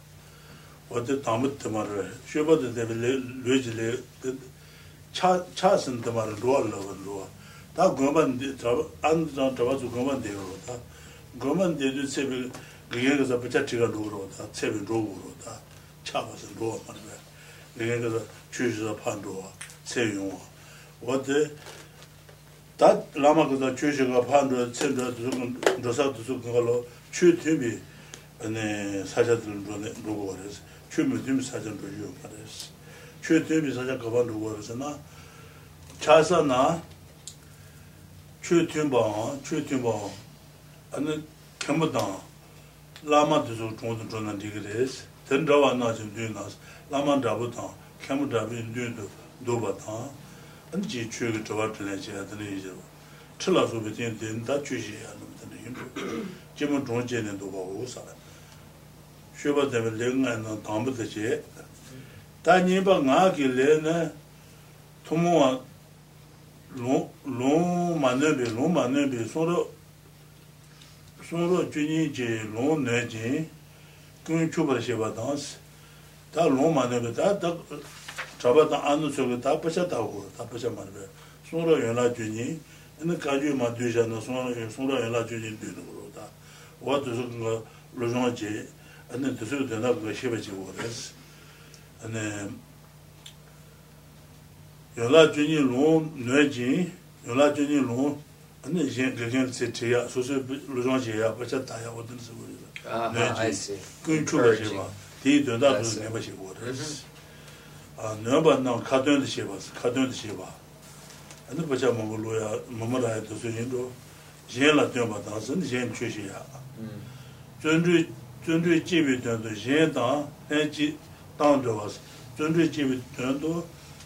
Speaker 3: jene nuba usa. Wate tamit tamar, shubha de debi lue jile, cha sin tamar luwa lawa luwa. Ta gomban de, an zang chaba su gomban de ro, ta gomban de du tsebi gingen gaza bacha chiga luwa ro, ta tsebi luwa ro, ta cha ba sin luwa marwe. Gingen gaza chu shi pan luwa, tse yungwa. Wate, 다 라마 그다 주시가 판도 centro 도사 도수 그걸로 추팀이 아니 사자들 전에 누구 그래서 추미 팀 사전 도요 그래서 추팀이 사자 가방 누구 그래서나 차사나 추팀 봐 추팀 봐 아니 겸보다 라마 도수 중도 전에 디그레스 된다와 나좀 되나 라마 잡부터 겸보 잡이 되도 도바타 an chi chue ge chwa tla chi ya tne yi jo chla su be tin tin da chu shi ya no tne yin ju ji mo zhong jie ne shūpa tabi lē ngā nā tāmbu tā chē. Tā nīpa ngā ki lē nā tūmu wā lōng mā nē bē, lōng mā nē bē, sō rō, sō rō chūnyī chē lōng nē chē, kūñi chūpa shē bā tānsi. Tā lōng mā nē bē, tā tā chāpa tā ānu sō kē, tā pachā tā hu, tā pachā mā nē bē. Sō rō yōn lā chūnyī, nā kāchū mā tuyā shā nā sō rō yōn lā chūnyī tuyā nā kō rō tā. Wā tu sō kā lō chōng chē, ane dhizu dhena dhwa shiba chigo res. Ane yola juni long nwe jin yola juni long ane yin gagen tse tiya susu lujong je ya bacha taya wadin sigo res nwe jin kun chuba shiba di dhena dhwa neba chigo res. Nyoba nang kadon di shiba kadon di shiba. Ane bacha mungu loya mamaraya dhizu yin do yin la dhyoba dhansan yin chu shiya zhundru zhundru jibi tuyandu yin dang, hen ji dang zhawas, zhundru jibi tuyandu,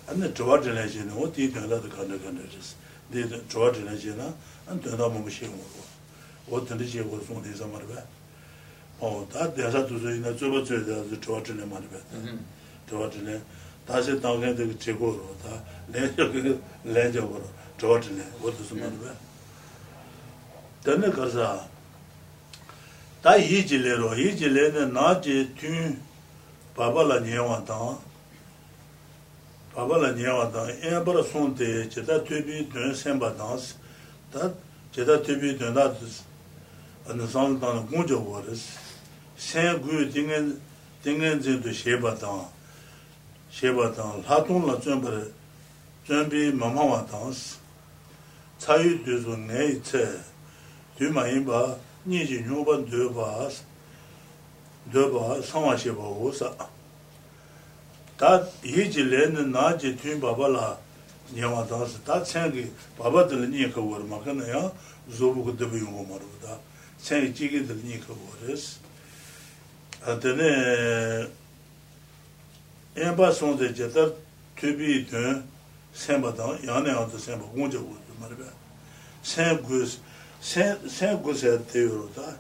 Speaker 3: ane zhawa zhilay zhina, o di tuyanda da kanda kanda zhis, di zhawa zhilay zhina, ane tuyanda mabu shi ngoro, o tanda ji go sung di za marba, o da desa tuzo ina zuba zuyo da zhawa zhilay marba, mm-hmm. zhawa zhilay, da si dang kanda ka chi goro, da len zhawa len zhawa goro, zhawa zhilay, o tuzo marba. Mm-hmm. Tanda karsa, 다 이질레로 이질레는 나지 튜 바발라 녀와다 바발라 녀와다 에버라 손테 제다 튜비 된 셈바다스 다 제다 튜비 된다 어느 상당한 공적으로스 생구 dingen dingen 제도 쉐바다 니지 뉴반 드바스 드바 상와시 보고사 다 이질레는 나지 튜 바발라 녀와다스 다 챙기 바바들 니가 워 막나야 조부고 드비용 거마르다. 챙이 지기들 니가 워레스. 아드네 엠바송데 제다 튜비드 셈바다 야네 아드 셈바 공저 워 말베 셈 그스 sen kusaya deyoro da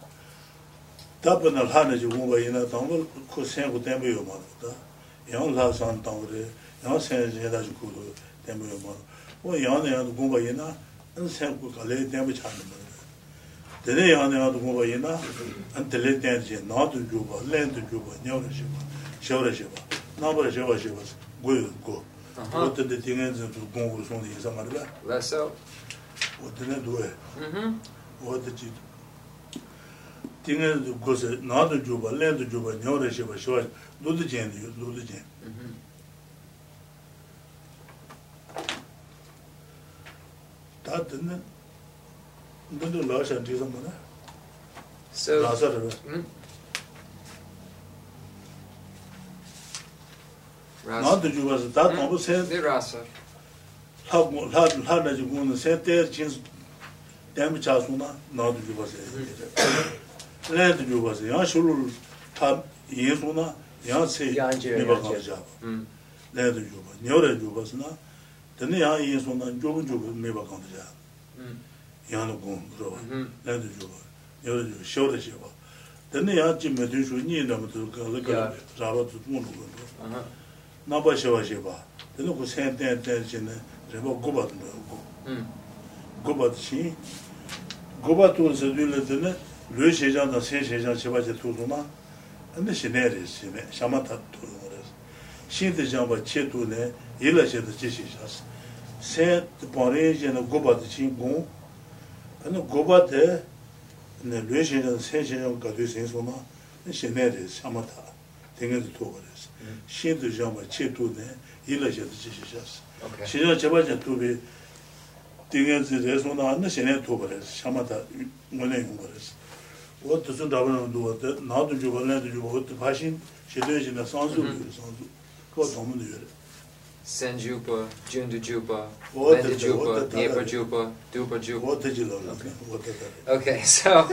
Speaker 3: dapa na lhana ji gungwa ina tangwa ku sen ku tenpa yo maro da yang lha san tangwa re yang sen zheda ji ku tenpa yo maro o yang na yang gungwa ina an sen ku kalayi tenpa chani maro dine yang na yang gungwa ina an tili ten ji na tu juba, len tu juba, nyaw ra shiba, shew ra shiba, namba ra shewa shiba, goyo go o tante tingan zin tu gungwa song di isa maro ba
Speaker 1: la sao
Speaker 3: 어디는 도에. 어디 지. 띵에 고세 나도 줘봐 래도 줘봐 녀래 줘봐 쇼 도도 젠데 도도 젠. 다든 너도 나셔 뒤서 뭐나
Speaker 1: so
Speaker 3: 나서를 나도 줘봐서 다
Speaker 1: 너무 세.
Speaker 3: 네, 라서. lā chī gōng nā sē tēr chīn dēmbi chā sō na nā tu jūpa sē lē tu jūpa sē yā shū lū tā yē
Speaker 1: sō na
Speaker 3: yā
Speaker 1: sē
Speaker 3: nīpa
Speaker 1: kā
Speaker 3: chā
Speaker 1: lē
Speaker 3: tu jūpa, nyō rē jūpa sē na tēne yā yē sō na jūpa jūpa nīpa kā chā yā nā gōng rō
Speaker 1: lē
Speaker 3: tu jūpa, nyō rē jūpa, shō rē shē pa tēne yā jī mē tu shū nī nā mā tu kā lē kā rā pa tu tō nō gō
Speaker 1: nā
Speaker 3: pa shē pa shē pa tēne kō sē tēn tēn chī nē reba gubat
Speaker 1: no
Speaker 3: yogo. Hmm. Gubat shi, gubat tuwa zidyu le dine, lue shejan da sen shejan sheba che tuzu na, ane shi ne re shi me, shama tat tuwa no re. Shi di jamba che tu ne, ila she da che shejas. Sen pari je na gubat shi gung, ane gubat de, lue shejan da sen shejan gadu sen su na, ane shi ne re, shama tat, tengen di tuwa re. Hmm. Shi di jamba che tu ne, ila she da che shejas. Sha shi jan che ba che tu bi tīngiān tsī rē sōng nā nā shēnyā tō pa rē sī, shāma tā ngō nē yōng pa rē sī. wā tā sōng tā pa rā ndō wā tā nā tō chō nā tō chō pa wā tā pā shīn shē tō yā shī nā sāng sū rē sāng sū, kō tō mū nō yō rē.
Speaker 1: Sen jupa, jundu jupa, lenda jupa, dupa jupa. Okay, so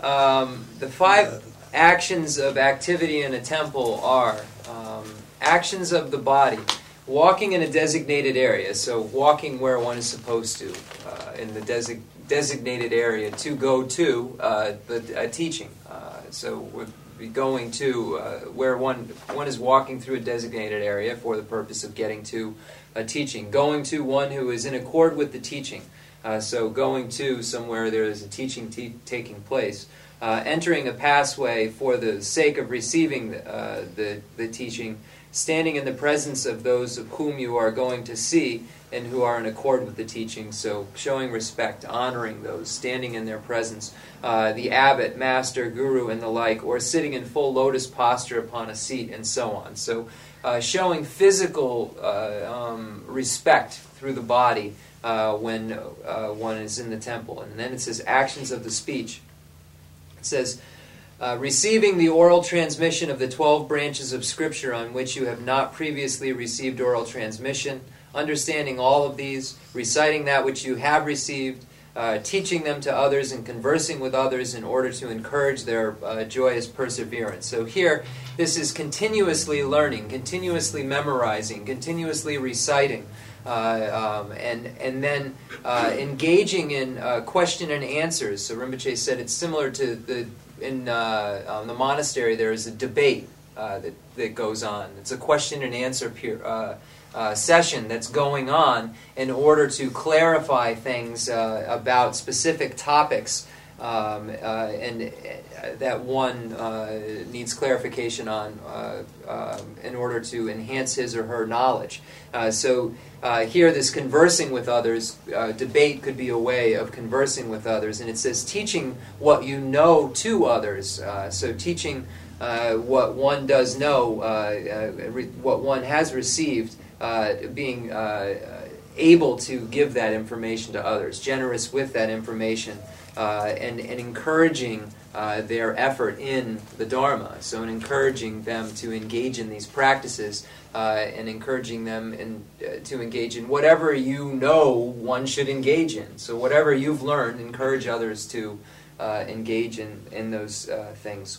Speaker 1: um, the five actions of activity in a temple are um, actions of the body walking in a designated area, so walking where one is supposed to uh, in the desi- designated area to go to uh, the uh, teaching. Uh, so we're going to uh, where one one is walking through a designated area for the purpose of getting to a teaching. Going to one who is in accord with the teaching. Uh, so going to somewhere there is a teaching taking place. entering a pathway for the sake of receiving the, the, the teaching standing in the presence of those of whom you are going to see and who are in accord with the teaching. So, showing respect, honoring those, standing in their presence, uh, the abbot, master, guru, and the like, or sitting in full lotus posture upon a seat, and so on. So, uh, showing physical uh, um, respect through the body uh, when uh, one is in the temple. And then it says actions of the speech. It says, uh, receiving the oral transmission of the 12 branches of Scripture on which you have not previously received oral transmission, understanding all of these, reciting that which you have received, uh, teaching them to others, and conversing with others in order to encourage their uh, joyous perseverance. So here, this is continuously learning, continuously memorizing, continuously reciting. Uh, um, and and then uh, engaging in uh, question and answers. So Rinpoche said it's similar to the in uh, um, the monastery, there is a debate uh, that, that goes on. It's a question and answer peer, uh, uh, session that's going on in order to clarify things uh, about specific topics um, uh, and that one needs clarification on um, in order to enhance his or her knowledge. so uh, here, this conversing with others, uh, debate could be a way of conversing with others. And it says teaching what you know to others. Uh, so, teaching uh, what one does know, uh, uh, re- what one has received, being able to give that information to others, generous with that information, and, and encouraging. Uh, their effort in the Dharma. So, in encouraging them to engage in these practices uh, and encouraging them in, uh, to engage in whatever you know one should engage in. So, whatever you've learned, encourage others to uh, engage in, in those uh, things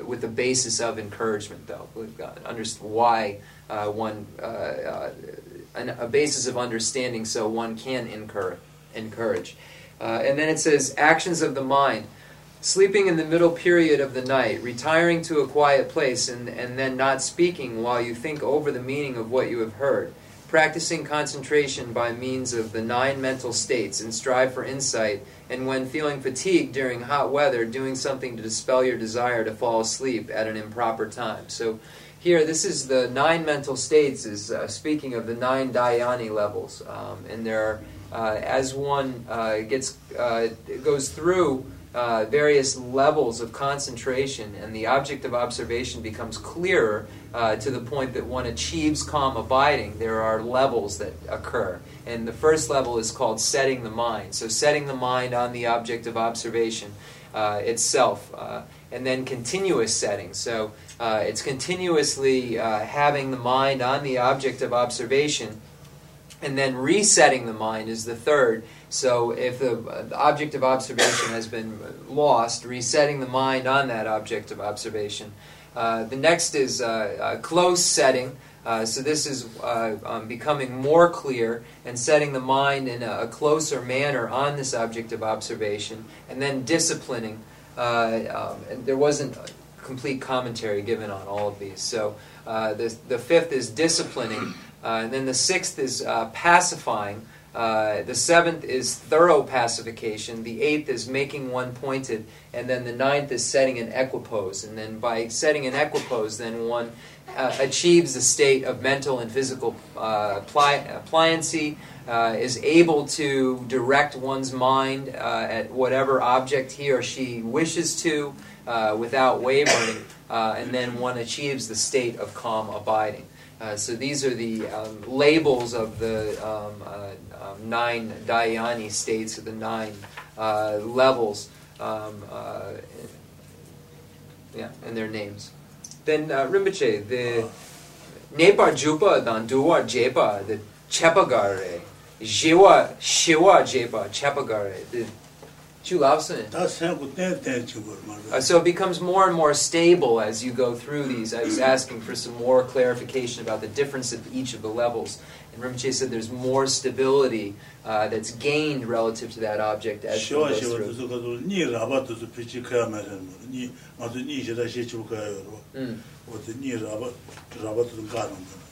Speaker 1: with the basis of encouragement, though. Understand why one, a basis of understanding so one can incur, encourage. Encourage. and then it says, actions of the mind sleeping in the middle period of the night, retiring to a quiet place, and, and then not speaking while you think over the meaning of what you have heard, practicing concentration by means of the nine mental states, and strive for insight, and when feeling fatigued during hot weather, doing something to dispel your desire to fall asleep at an improper time. So, here, this is the nine mental states, is uh, speaking of the nine dhyani levels, um, and there, uh, as one uh, gets uh, goes through uh, various levels of concentration, and the object of observation becomes clearer uh, to the point that one achieves calm abiding. There are levels that occur. And the first level is called setting the mind. So, setting the mind on the object of observation uh, itself. Uh, and then continuous setting. So, uh, it's continuously having the mind on the object of observation. And then resetting the mind is the third so if the, the, object of observation has been lost, resetting the mind on that object of observation. Uh, the next is uh, close setting. Uh, so this is uh, um, becoming more clear and setting the mind in a, a, closer manner on this object of observation, and then disciplining. Uh, um, and there wasn't complete commentary given on all of these. So uh, the, the fifth is disciplining, and then the sixth is pacifying. Uh, the seventh is thorough pacification. The eighth is making one pointed, and then the ninth is setting an equipoise. And then by setting an equipoise, then one uh, achieves a state of mental and physical uh, pli- pliancy, uh, is able to direct one's mind uh, at whatever object he or she wishes to uh, without wavering, and then one achieves the state of calm abiding. Uh, so these are the um, labels of the um, uh, um, nine dhyani states, or the nine uh, levels, um, uh, yeah, and their names. Then uh, Rinpoche, the Nepa Jupa Danduwa Jepa, the Chepagare, Jiwa Shiwa Jepa Chepagare, the uh, so it becomes more and more stable as you go through these. I was asking for some more clarification about the difference of each of the levels. And Rinpoche said there's more stability uh, that's gained relative to that object as you go through. Mm.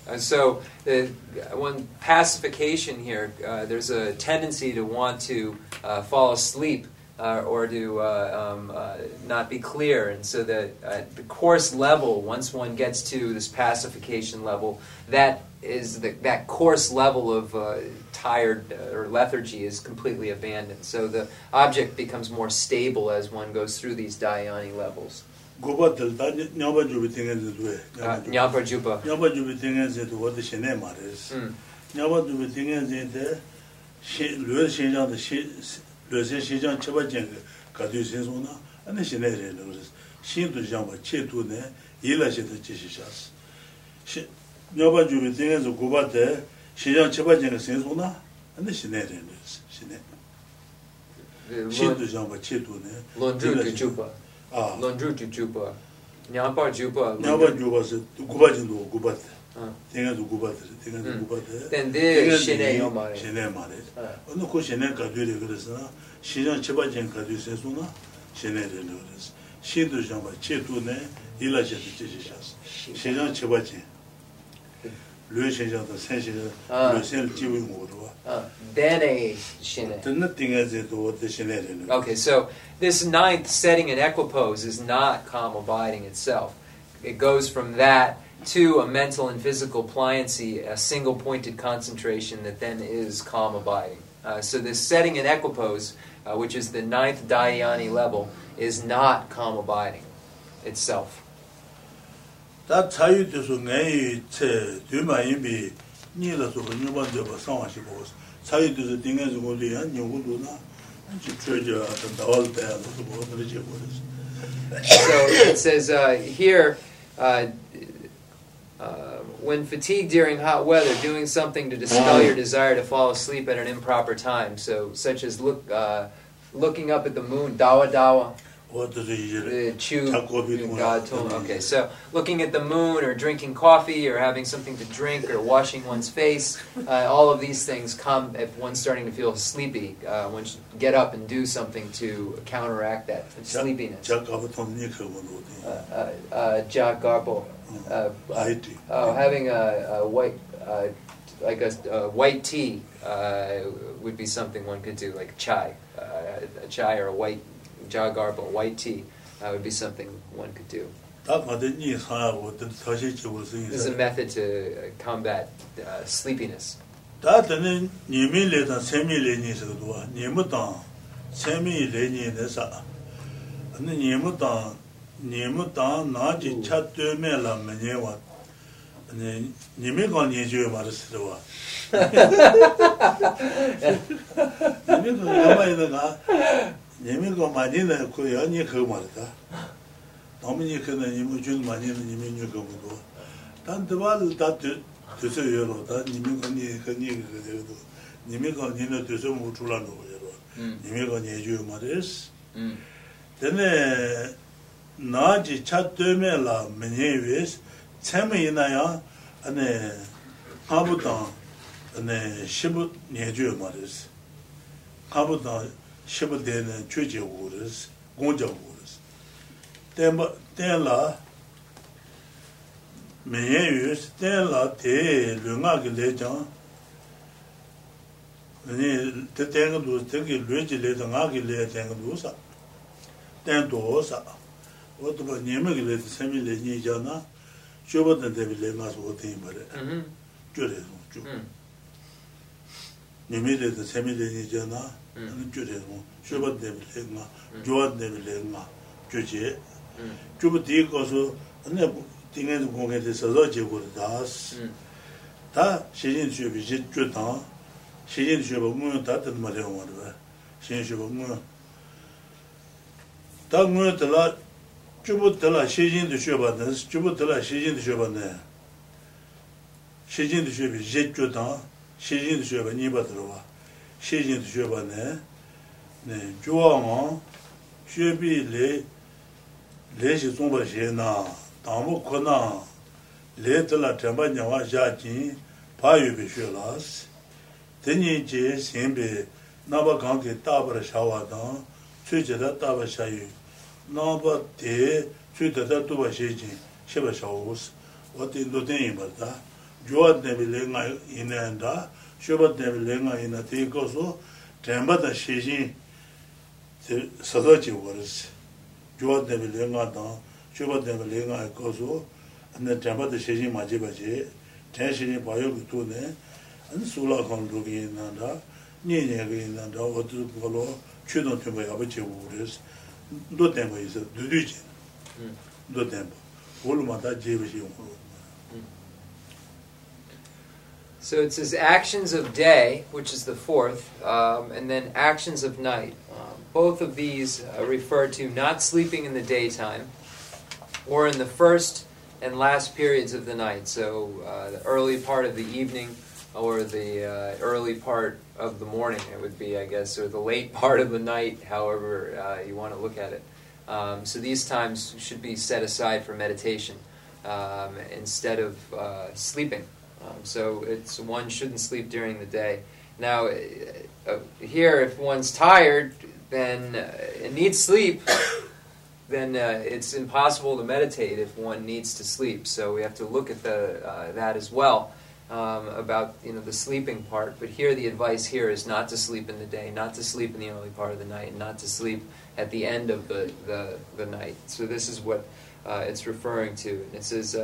Speaker 1: And so, the, when pacification here, uh, there's a tendency to want to uh, fall asleep uh, or to uh, um, uh, not be clear. And so that at the coarse level, once one gets to this pacification level, that is the, that coarse level of uh, tired uh, or lethargy is completely abandoned. So the object becomes more stable as one goes through these dhyani levels.
Speaker 3: gobatel da nyamba jubi tingen zi
Speaker 1: nyamba juba
Speaker 3: nyamba jubi tingen zi duwa de shene nyamba jubi tingen zi de luwe shen rōsē shīchāng chabā chēng kādhū sēnsō na, anē shīnē rē rē rōsē, shīn tu shāng bā chē tu nē, yīlā shē tā chē shī shās. Nyāpa chūbi tēngē sō gubā tē, shīchāng chabā chēng sēnsō na, anē shīnē rē rē rōsē, shīnē. Shīn tu shāng bā chē tu
Speaker 1: nē, yīlā shē tā. Lōndrū tu chūpa, nyāpa chūpa.
Speaker 3: Nyāpa chūpa sē, gubā chēng tō gubā tē. Tenga guba te tenga guba te
Speaker 1: then de shine yo mare
Speaker 3: shine mare ono ko shine ka du re gre sa shijan cheba jin ka du se shine re le gre shi do jamba che tu ne ila je te je shas shijan cheba le shijan da sen shijan sen ji wi mo ro
Speaker 1: then a shine
Speaker 3: tinga ze do shine re
Speaker 1: okay so this ninth setting in equipoise is not calm abiding itself. It goes from that to a mental and physical pliancy, a single pointed concentration that then is calm abiding. Uh, so this setting in equipoise, uh, which is the ninth dhyani level, is not calm abiding itself.
Speaker 3: 다 자유돼서 내이 체 뒤마이비 니라서 nyuban ba 상와시 보고 자유돼서 딩에서 고리야 nyu고도나 So
Speaker 1: it says uh, here, uh, uh, when fatigued during hot weather, doing something to dispel your desire to fall asleep at an improper time. So, such as look, uh, looking up at the moon, dawa dawa, the chew God told him. Okay, so looking at the moon or drinking coffee or having something to drink or washing one's face, uh, all of these things come if one's starting to feel sleepy. Uh, one should get up and do something to counteract that sleepiness. Uh, uh, uh, garbo. Uh, oh, having a, a white, uh, like a, white tea uh, would be something one could do, like chai, uh, a chai or a white jagarbo, white tea, uh, would be something one could do. This is a method to uh, combat uh, sleepiness.
Speaker 3: 다 되는 니밀레다 세밀레니스도 니무다 세밀레니데사 근데 니무다 니무다 나지 차뜨메라 메녀와 아니 니미가 니주에 말했어 와 니미가 가마이다가 니미가 많이는 그 연이 그 말이다. 너무 니크는 니미 준 많이는 니미 뉴가 뭐고. 단도발 다 되서 여러 다 니미가 니 그니 그래도 니미가 니는 되서 못 줄라는 거예요. 니미가 니주 말이스. 음. 근데 나지 차트메라 메니베스 참이나야 아네 아부다 아네 시부 니주 말이스. 아부다 shibu dene chuje uris, gongja uris. Tenla, menye yus, tenla te lunga ki
Speaker 1: lechang,
Speaker 3: te tenga dus, teki luji lecha nga ki lecha tenga dusa, ten dosa. Otoba nyeme ki lecha semi le nye jana, shibu dene tebi le nga su ote imare, jure mm-hmm. zung, jure. Mm. Nyeme lecha semi le nye jana, gyure ngu, shoba debi le nga, gyuwa debi le nga, gyuji. Gyubu dii kosu, ane dingan gunga di sazo je guri das. Ta shijin shubi je gyu tang, shijin shuba ngunyo ta dil ma le nga rwa, shijin shuba ngunyo. Ta ngunyo tila, gyubu tila shijin di shuba nas, gyubu tila shijin di shuba ne. Shijin di shubi je gyu tang, shijin di shuba nipa dirwa. shejin tu shweba ne, juwa ngon, shwebi le, le shi zungpa she na, tamu ko na, le tila tenpa nyawa sha jin, pa yubi shwe las. Tenyi je senbi, naba kanki tabara shawa dan, tsui je da tabara shayu, naba te, tsui tata tuba shejin, sheba shawus. Wati ndo tenyi barda, juwa tenbi le nga inayan da, shūpa dēbi lēngā yinā tē kō sō dēmbā tā shēshīn sāsā chī wārīs. Jūwa dēbi lēngā tāng, shūpa dēbi lēngā yā kō sō dēmbā tā shēshīn mā jī bā chī, dēn shēshīn bā yō kī tū nē, anī sūlā khāng rū kī yinā rā, nī nyē kī yinā rā, wā tū kō lō chū tōng tūmbā yā bā chī wārīs. Ndō dēmbā yī sā, dū dū chī, ndō dēmbā, wā lū mā tā jī bā chī wārī.
Speaker 1: So it says actions of day, which is the fourth, um, and then actions of night. Um, both of these uh, refer to not sleeping in the daytime or in the first and last periods of the night. So uh, the early part of the evening or the uh, early part of the morning, it would be, I guess, or the late [laughs] part of the night, however uh, you want to look at it. Um, so these times should be set aside for meditation um, instead of uh, sleeping. Um, so it's one shouldn't sleep during the day. Now, uh, uh, here, if one's tired, then uh, it needs sleep. [coughs] Then uh, it's impossible to meditate if one needs to sleep. So we have to look at the uh, that as well um, about you know the sleeping part. But here, the advice here is not to sleep in the day, not to sleep in the early part of the night, and not to sleep at the end of the the, the night. So this is what uh, it's referring to. And it says.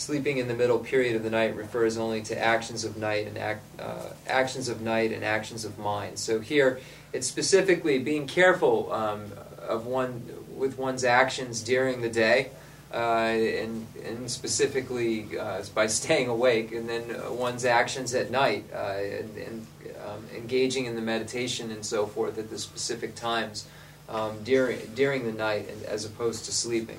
Speaker 1: Uh, Sleeping in the middle period of the night refers only to actions of night and act, uh, actions of night and actions of mind. So here, it's specifically being careful um, of one with one's actions during the day, uh, and, and specifically uh, by [laughs] staying awake, and then uh, one's actions at night, uh, and, and um, engaging in the meditation and so forth at the specific times um, during during the night, as opposed to sleeping.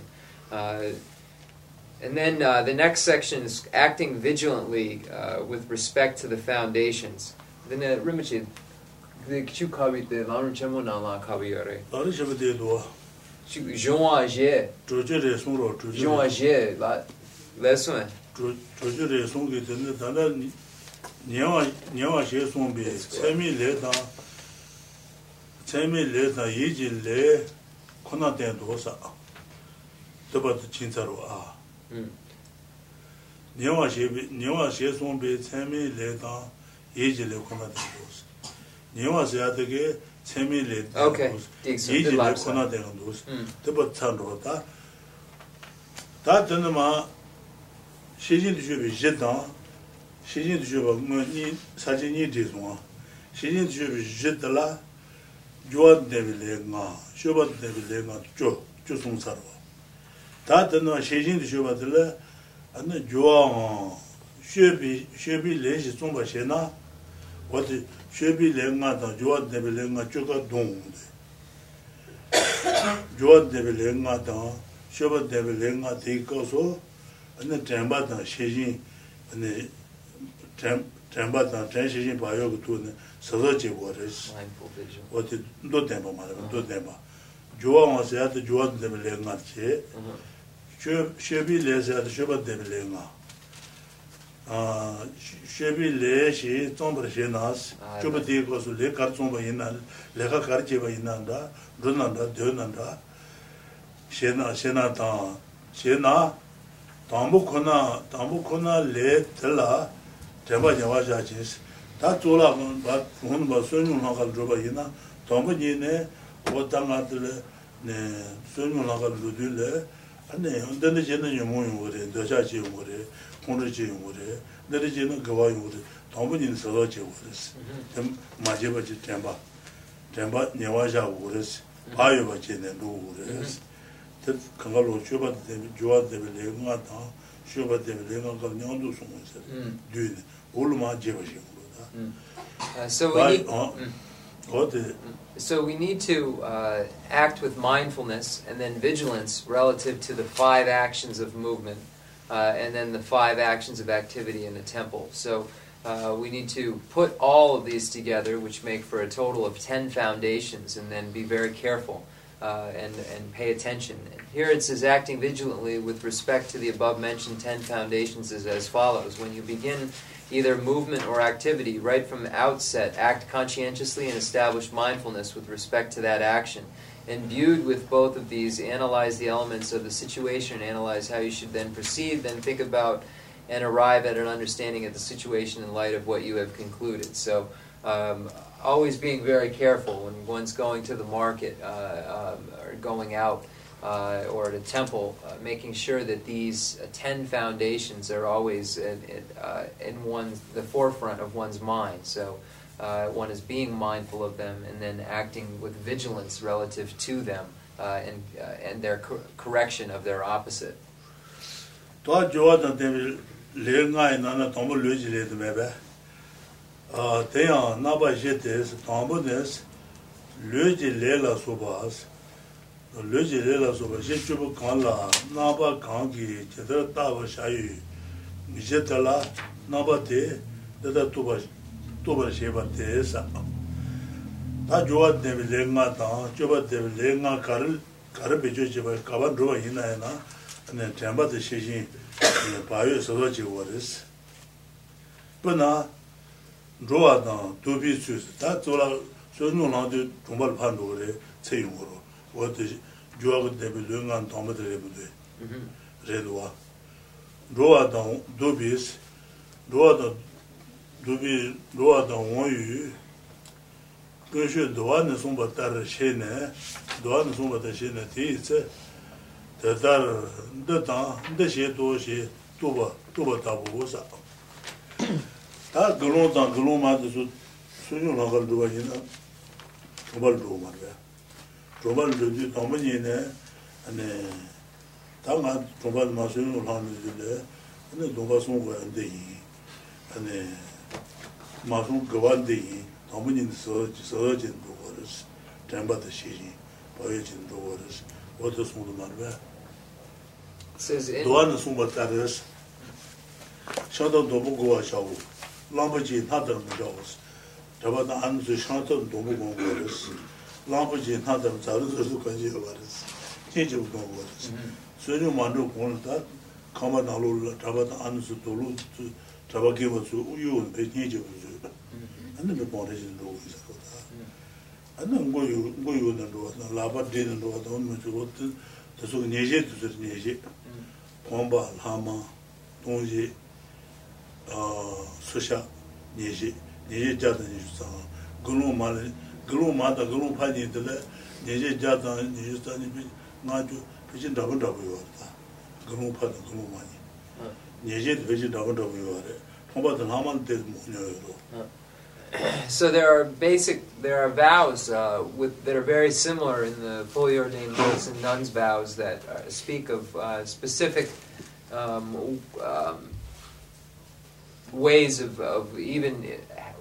Speaker 1: And then uh, the next section is acting vigilantly uh, with respect to the foundations. Then uh, Rinpoche, the chu kabi the laru chemo na la kabi yore.
Speaker 3: lari shaba de duwa
Speaker 1: Chu zhongwa je,
Speaker 3: zhoje re song ro zhoje
Speaker 1: zhongwa je la lesson.
Speaker 3: song ki tanda tanda nyewa nyewa she song bi tsemi le ta tsemi le ta yi ji le kona ten Nyewa she sombe tsemi le tang yeji
Speaker 1: le
Speaker 3: kuna tenga dosi. Nyewa she atage tsemi le tang dosi, yeji le kuna tenga dosi. Tiba tsan ro ta. Ta tena ma
Speaker 1: shejin tu
Speaker 3: shebe je
Speaker 1: tang,
Speaker 3: shejin
Speaker 1: tu
Speaker 3: sheba sachi nyi de
Speaker 1: zunga.
Speaker 3: Shejin tu shebe je tala gyuwa debi le nga, sheba debi le nga jo, jo sung sarwa. 다 드노 셰진도 쇼바들 안 좋아. 쉐비 쉐비 레지 좀 봐셔나? 어디 쉐비 레가다. 좋아 데벨레가 쪼가 동. 좋아 데벨레가다. 쇼바 데벨레가 데이코소 안 템바다 셰진. 안 템바다. 템셰진 봐요. 그 돈은 서서 제거를 어.디 또
Speaker 1: 템바
Speaker 3: 말아 또 템바. 좋아 와서 야도 좋아
Speaker 1: 데벨레가
Speaker 3: 제 shebi le se ade sheba debi le nga. Shebi le she tsombar
Speaker 1: ah,
Speaker 3: she
Speaker 1: nas
Speaker 3: sheba dee kosu le kar tsomba ina le ka kar cheba ina nda dhru nanda dhyo nanda she na she na tang she na tambu kona tambu kona le tela treba jawa sha chis ta tsola ba hun ba sonyun nga kal dhruba ina tambu nye ne o tanga tila sonyun nga kal dhru le 네 손님 나가 줘들래 아니 언제는 제는 요모요 그래 더자지 그래 오늘지 그래 내리지는 그와 그래 도무지 서로 지 그랬어 좀 맞아버지 템바 템바 내와자 그랬어 봐요 버지네 누구 그랬어 그 kangaloo shubha dhemi, juwa dhemi, lenga dhan, shubha dhemi, lenga ka nyangdu sungu sari, dhuni, ulu maa jeba shingulu
Speaker 1: dha. So we need, mm. so we need to uh, act with mindfulness and then vigilance relative to the five actions of movement uh, and then the five actions of activity in the temple. So uh, we need to put all of these together, which make for a total of ten foundations, and then be very careful uh, and, and pay attention. Here it says acting vigilantly with respect to the above mentioned ten foundations is as follows. When you begin either movement or activity, right from the outset, act conscientiously and establish mindfulness with respect to that action. Imbued with both of these, analyze the elements of the situation, analyze how you should then proceed, then think about and arrive at an understanding of the situation in light of what you have concluded. So, um, always being very careful when one's going to the market uh, um, or going out uh, or at a temple, uh, making sure that these uh, ten foundations are always in, in, uh, in one, the forefront of one's mind. So uh, one is being mindful of them and then acting with vigilance relative to them and, and their co- correction of their opposite.
Speaker 3: lōjī rēlā sōpa shē chūpa kāng lā nāpa kāng kī chētara tāpa shāyū mīshē tālā nāpa tē tētā tūpa shēpa tē sā tā chūpa tēpi lē ngā tāng chūpa tēpi lē ngā kārī kārī pēchū chēpa kāpa rūpa yīnā yīnā nē tēmbā tē shē shīn pāyū sāsā chī wā rēs pē nā rūpa tāng tūpi tsūs tā tsūla sō nū nā tū tūmbā lā pā nū rē tsē yungu rō wādi gyōgā dēbi lōngān tōngba dē rēbu dē, rēdu wā. Rōwā dāng dōbīs, rōwā dāng dōbī, rōwā dāng wōng yū, gōshū dōwā nē sōngba tār shē nē, dōwā nē sōngba tā shē nē tē yī tsē, tā tār dā tāng, dā shē tō shē tōba, tōba tā bō sā. Tā gālōng tāng, gālōng mā tā sū, sū yō lāngā rōwā yī na, tōba rōwā rē. rōpa rōdhī tōmbu nyi nē, tā ngā rōpa mā sū nō rā nō rōdhī nē, nē rōpa sō ngō yā ndē yī, mā sū gawā ndē yī, tōmbu nyi nē sō rā jīn rō gō rā sī, tēmbā tā shī rī, bā yā jīn rō gō rā sī, wā tā sō ngō mā rā. Dōwā nē sō ngō tā rā sī, shā tā tōmbu gō wā shā wō, lāmbā jī nā tā rā nō rā wā sī, tā bā tā ān sū shā tā tōmbu gō rā sī, 를 람바지 나더는 자르서도 관계가 말했어 제주 공부를 소녀 만도 공부다 가마 나로를 저보다 안주 도루 저밖에 뭐서 우유는 배제죠 안는 몇 번에 진도 있었다 안는 거요 거요는 거 라바데는 거 너무 좋었던 저서 내제 두서 내제 공부 gulu mata gulu pani jata nga ju yuwa gulu pani gulu mani yuwa thongpa yuwa
Speaker 1: So there are basic, there are vows uh, with, that are very similar in the fully ordained monks and nuns vows that uh, speak of uh, specific um, um, ways of, of even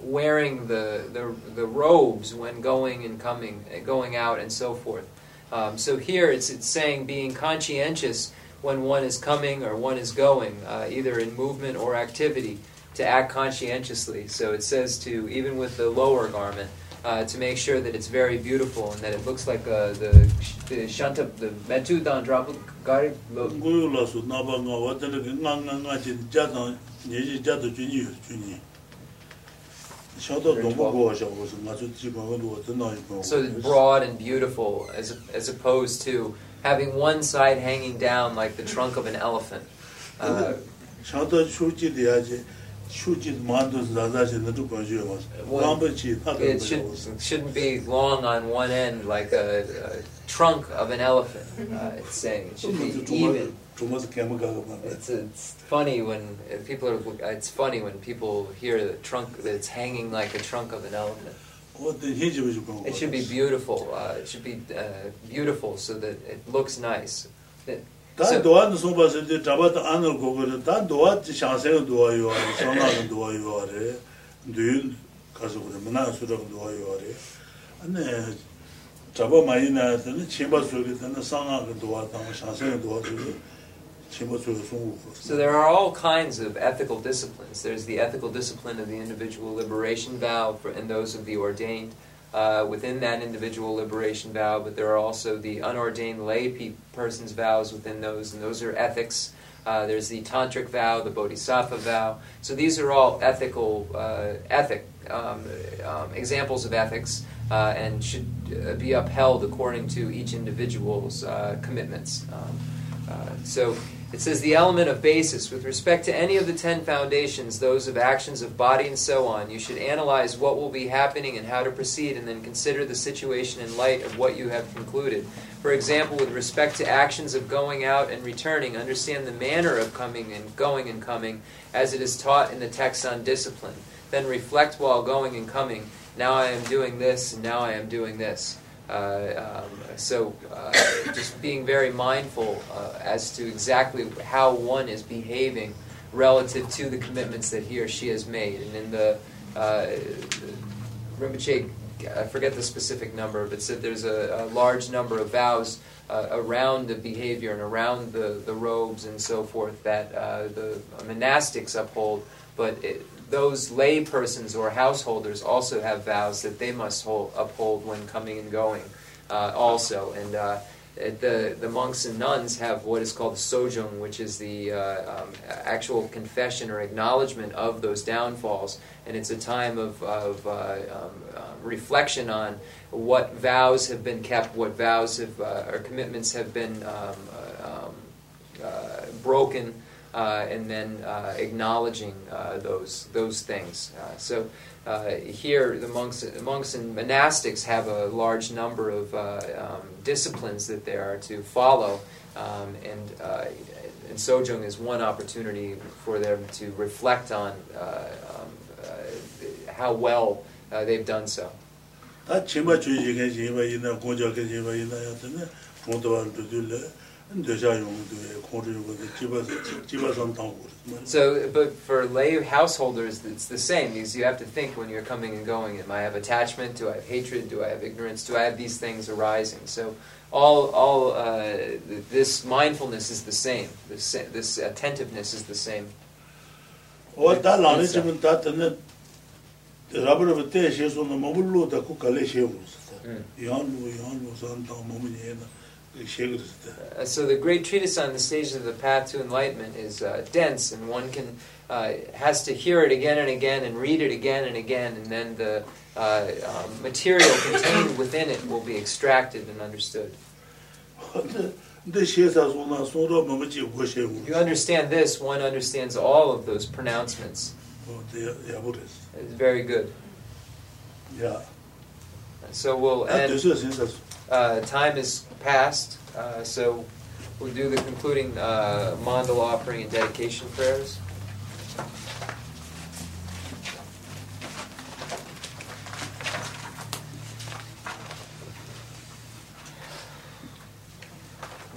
Speaker 1: wearing the, the, the robes when going and coming, going out and so forth. Um, so here it's, it's saying being conscientious when one is coming or one is going, uh, either in movement or activity, to act conscientiously. So it says to, even with the lower garment, uh, to make sure that it's very beautiful and that it looks like uh, the the shanta the metu dan gari lo
Speaker 3: la su na ba nga wa de nga nga nga ji ja dan ni ji ja de ju ni
Speaker 1: so broad and beautiful as as opposed to having one side hanging down like the trunk of an elephant. Uh, It should, shouldn't be long on one end like a, a trunk of an elephant, uh, it's saying. It should be [laughs] even. It's, it's funny when people are, it's funny when people hear the trunk, that it's hanging like a trunk of an elephant. It should be beautiful. Uh, it should be uh, beautiful so that it looks nice. It,
Speaker 3: 다 So
Speaker 1: there are all kinds of ethical disciplines. There's the ethical discipline of the individual liberation vow for, and those of the ordained uh, within that individual liberation vow, but there are also the unordained lay pe- person's vows within those, and those are ethics. Uh, there's the tantric vow, the bodhisattva vow. So these are all ethical, uh, ethic um, um, examples of ethics, uh, and should uh, be upheld according to each individual's uh, commitments. Um, so it says the element of basis with respect to any of the ten foundations, those of actions of body and so on. You should analyze what will be happening and how to proceed, and then consider the situation in light of what you have concluded. For example, with respect to actions of going out and returning, understand the manner of coming and going and coming as it is taught in the text on discipline. Then reflect while going and coming. Now I am doing this, and now I am doing this. Uh, um, so uh, just being very mindful uh, as to exactly how one is behaving relative to the commitments that he or she has made. And in the uh, Rinpoche, I forget the specific number, but said there's a, a large number of vows uh, around the behavior and around the, the robes and so forth that uh, the monastics uphold, but it, those lay persons or householders also have vows that they must hold, uphold when coming and going, uh, also. And uh, the, the monks and nuns have what is called the sojung, which is the uh, um, actual confession or acknowledgement of those downfalls. And it's a time of, of uh, um, um, reflection on what vows have been kept, what vows have, uh, or commitments have been um, uh, broken uh, and then uh, acknowledging uh, those those things. Uh, so uh, here, the monks monks and monastics have a large number of uh, um, disciplines that they are to follow, um, and and sojung is one opportunity for them to reflect on um, how well they've done so. So, but for lay householders, it's the same. Because you have to think when you're coming and going. Am I have attachment? Do I have hatred? Do I have ignorance? Do I have these things arising? So, all, all uh, this mindfulness is the same. This, this attentiveness is the same. Uh, so the great treatise on the stages of the path to enlightenment is uh, dense, and one can uh, has to hear it again and again and read it again and again, and then the uh, um, material contained within it will be extracted and understood. If you understand this, one understands all of those pronouncements. It's very good.
Speaker 3: Yeah.
Speaker 1: So we'll end. Uh, time is past, uh, so we'll do the concluding uh, mandala offering and dedication prayers.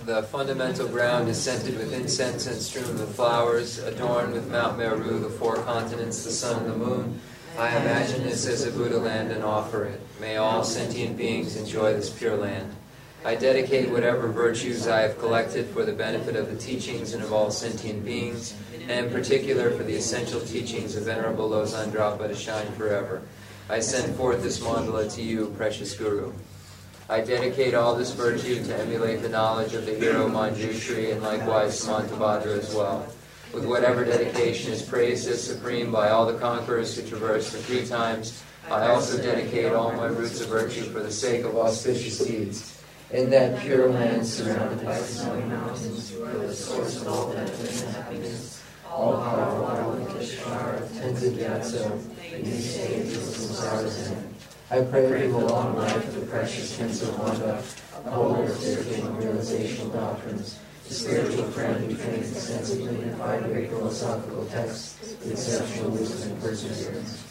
Speaker 1: The fundamental ground is scented with incense and strewn with flowers, adorned with Mount Meru, the four continents, the sun and the moon I imagine this as a Buddha land and offer it. May all sentient beings enjoy this pure land. I dedicate whatever virtues I have collected for the benefit of the teachings and of all sentient beings, and in particular for the essential teachings of Venerable Losang Drapa to shine forever. I send forth this mandala to you, precious Guru. I dedicate all this virtue to emulate the knowledge of the hero Manjushri and likewise Samantabhadra as well with whatever dedication is praised as supreme by all the conquerors who traverse the three times. I also dedicate all my roots of virtue for the sake of auspicious deeds. In that pure land surrounded by snowy mountains, where the source of all benefit and happiness, all powerful Kishar contented Gyatso, that you stay until samsara's end. I pray for the long life of the precious Tenzo Wanda, upholder of spiritual and realizational doctrines, the spiritual friend who trains extensively in five great philosophical texts with exceptional wisdom and perseverance.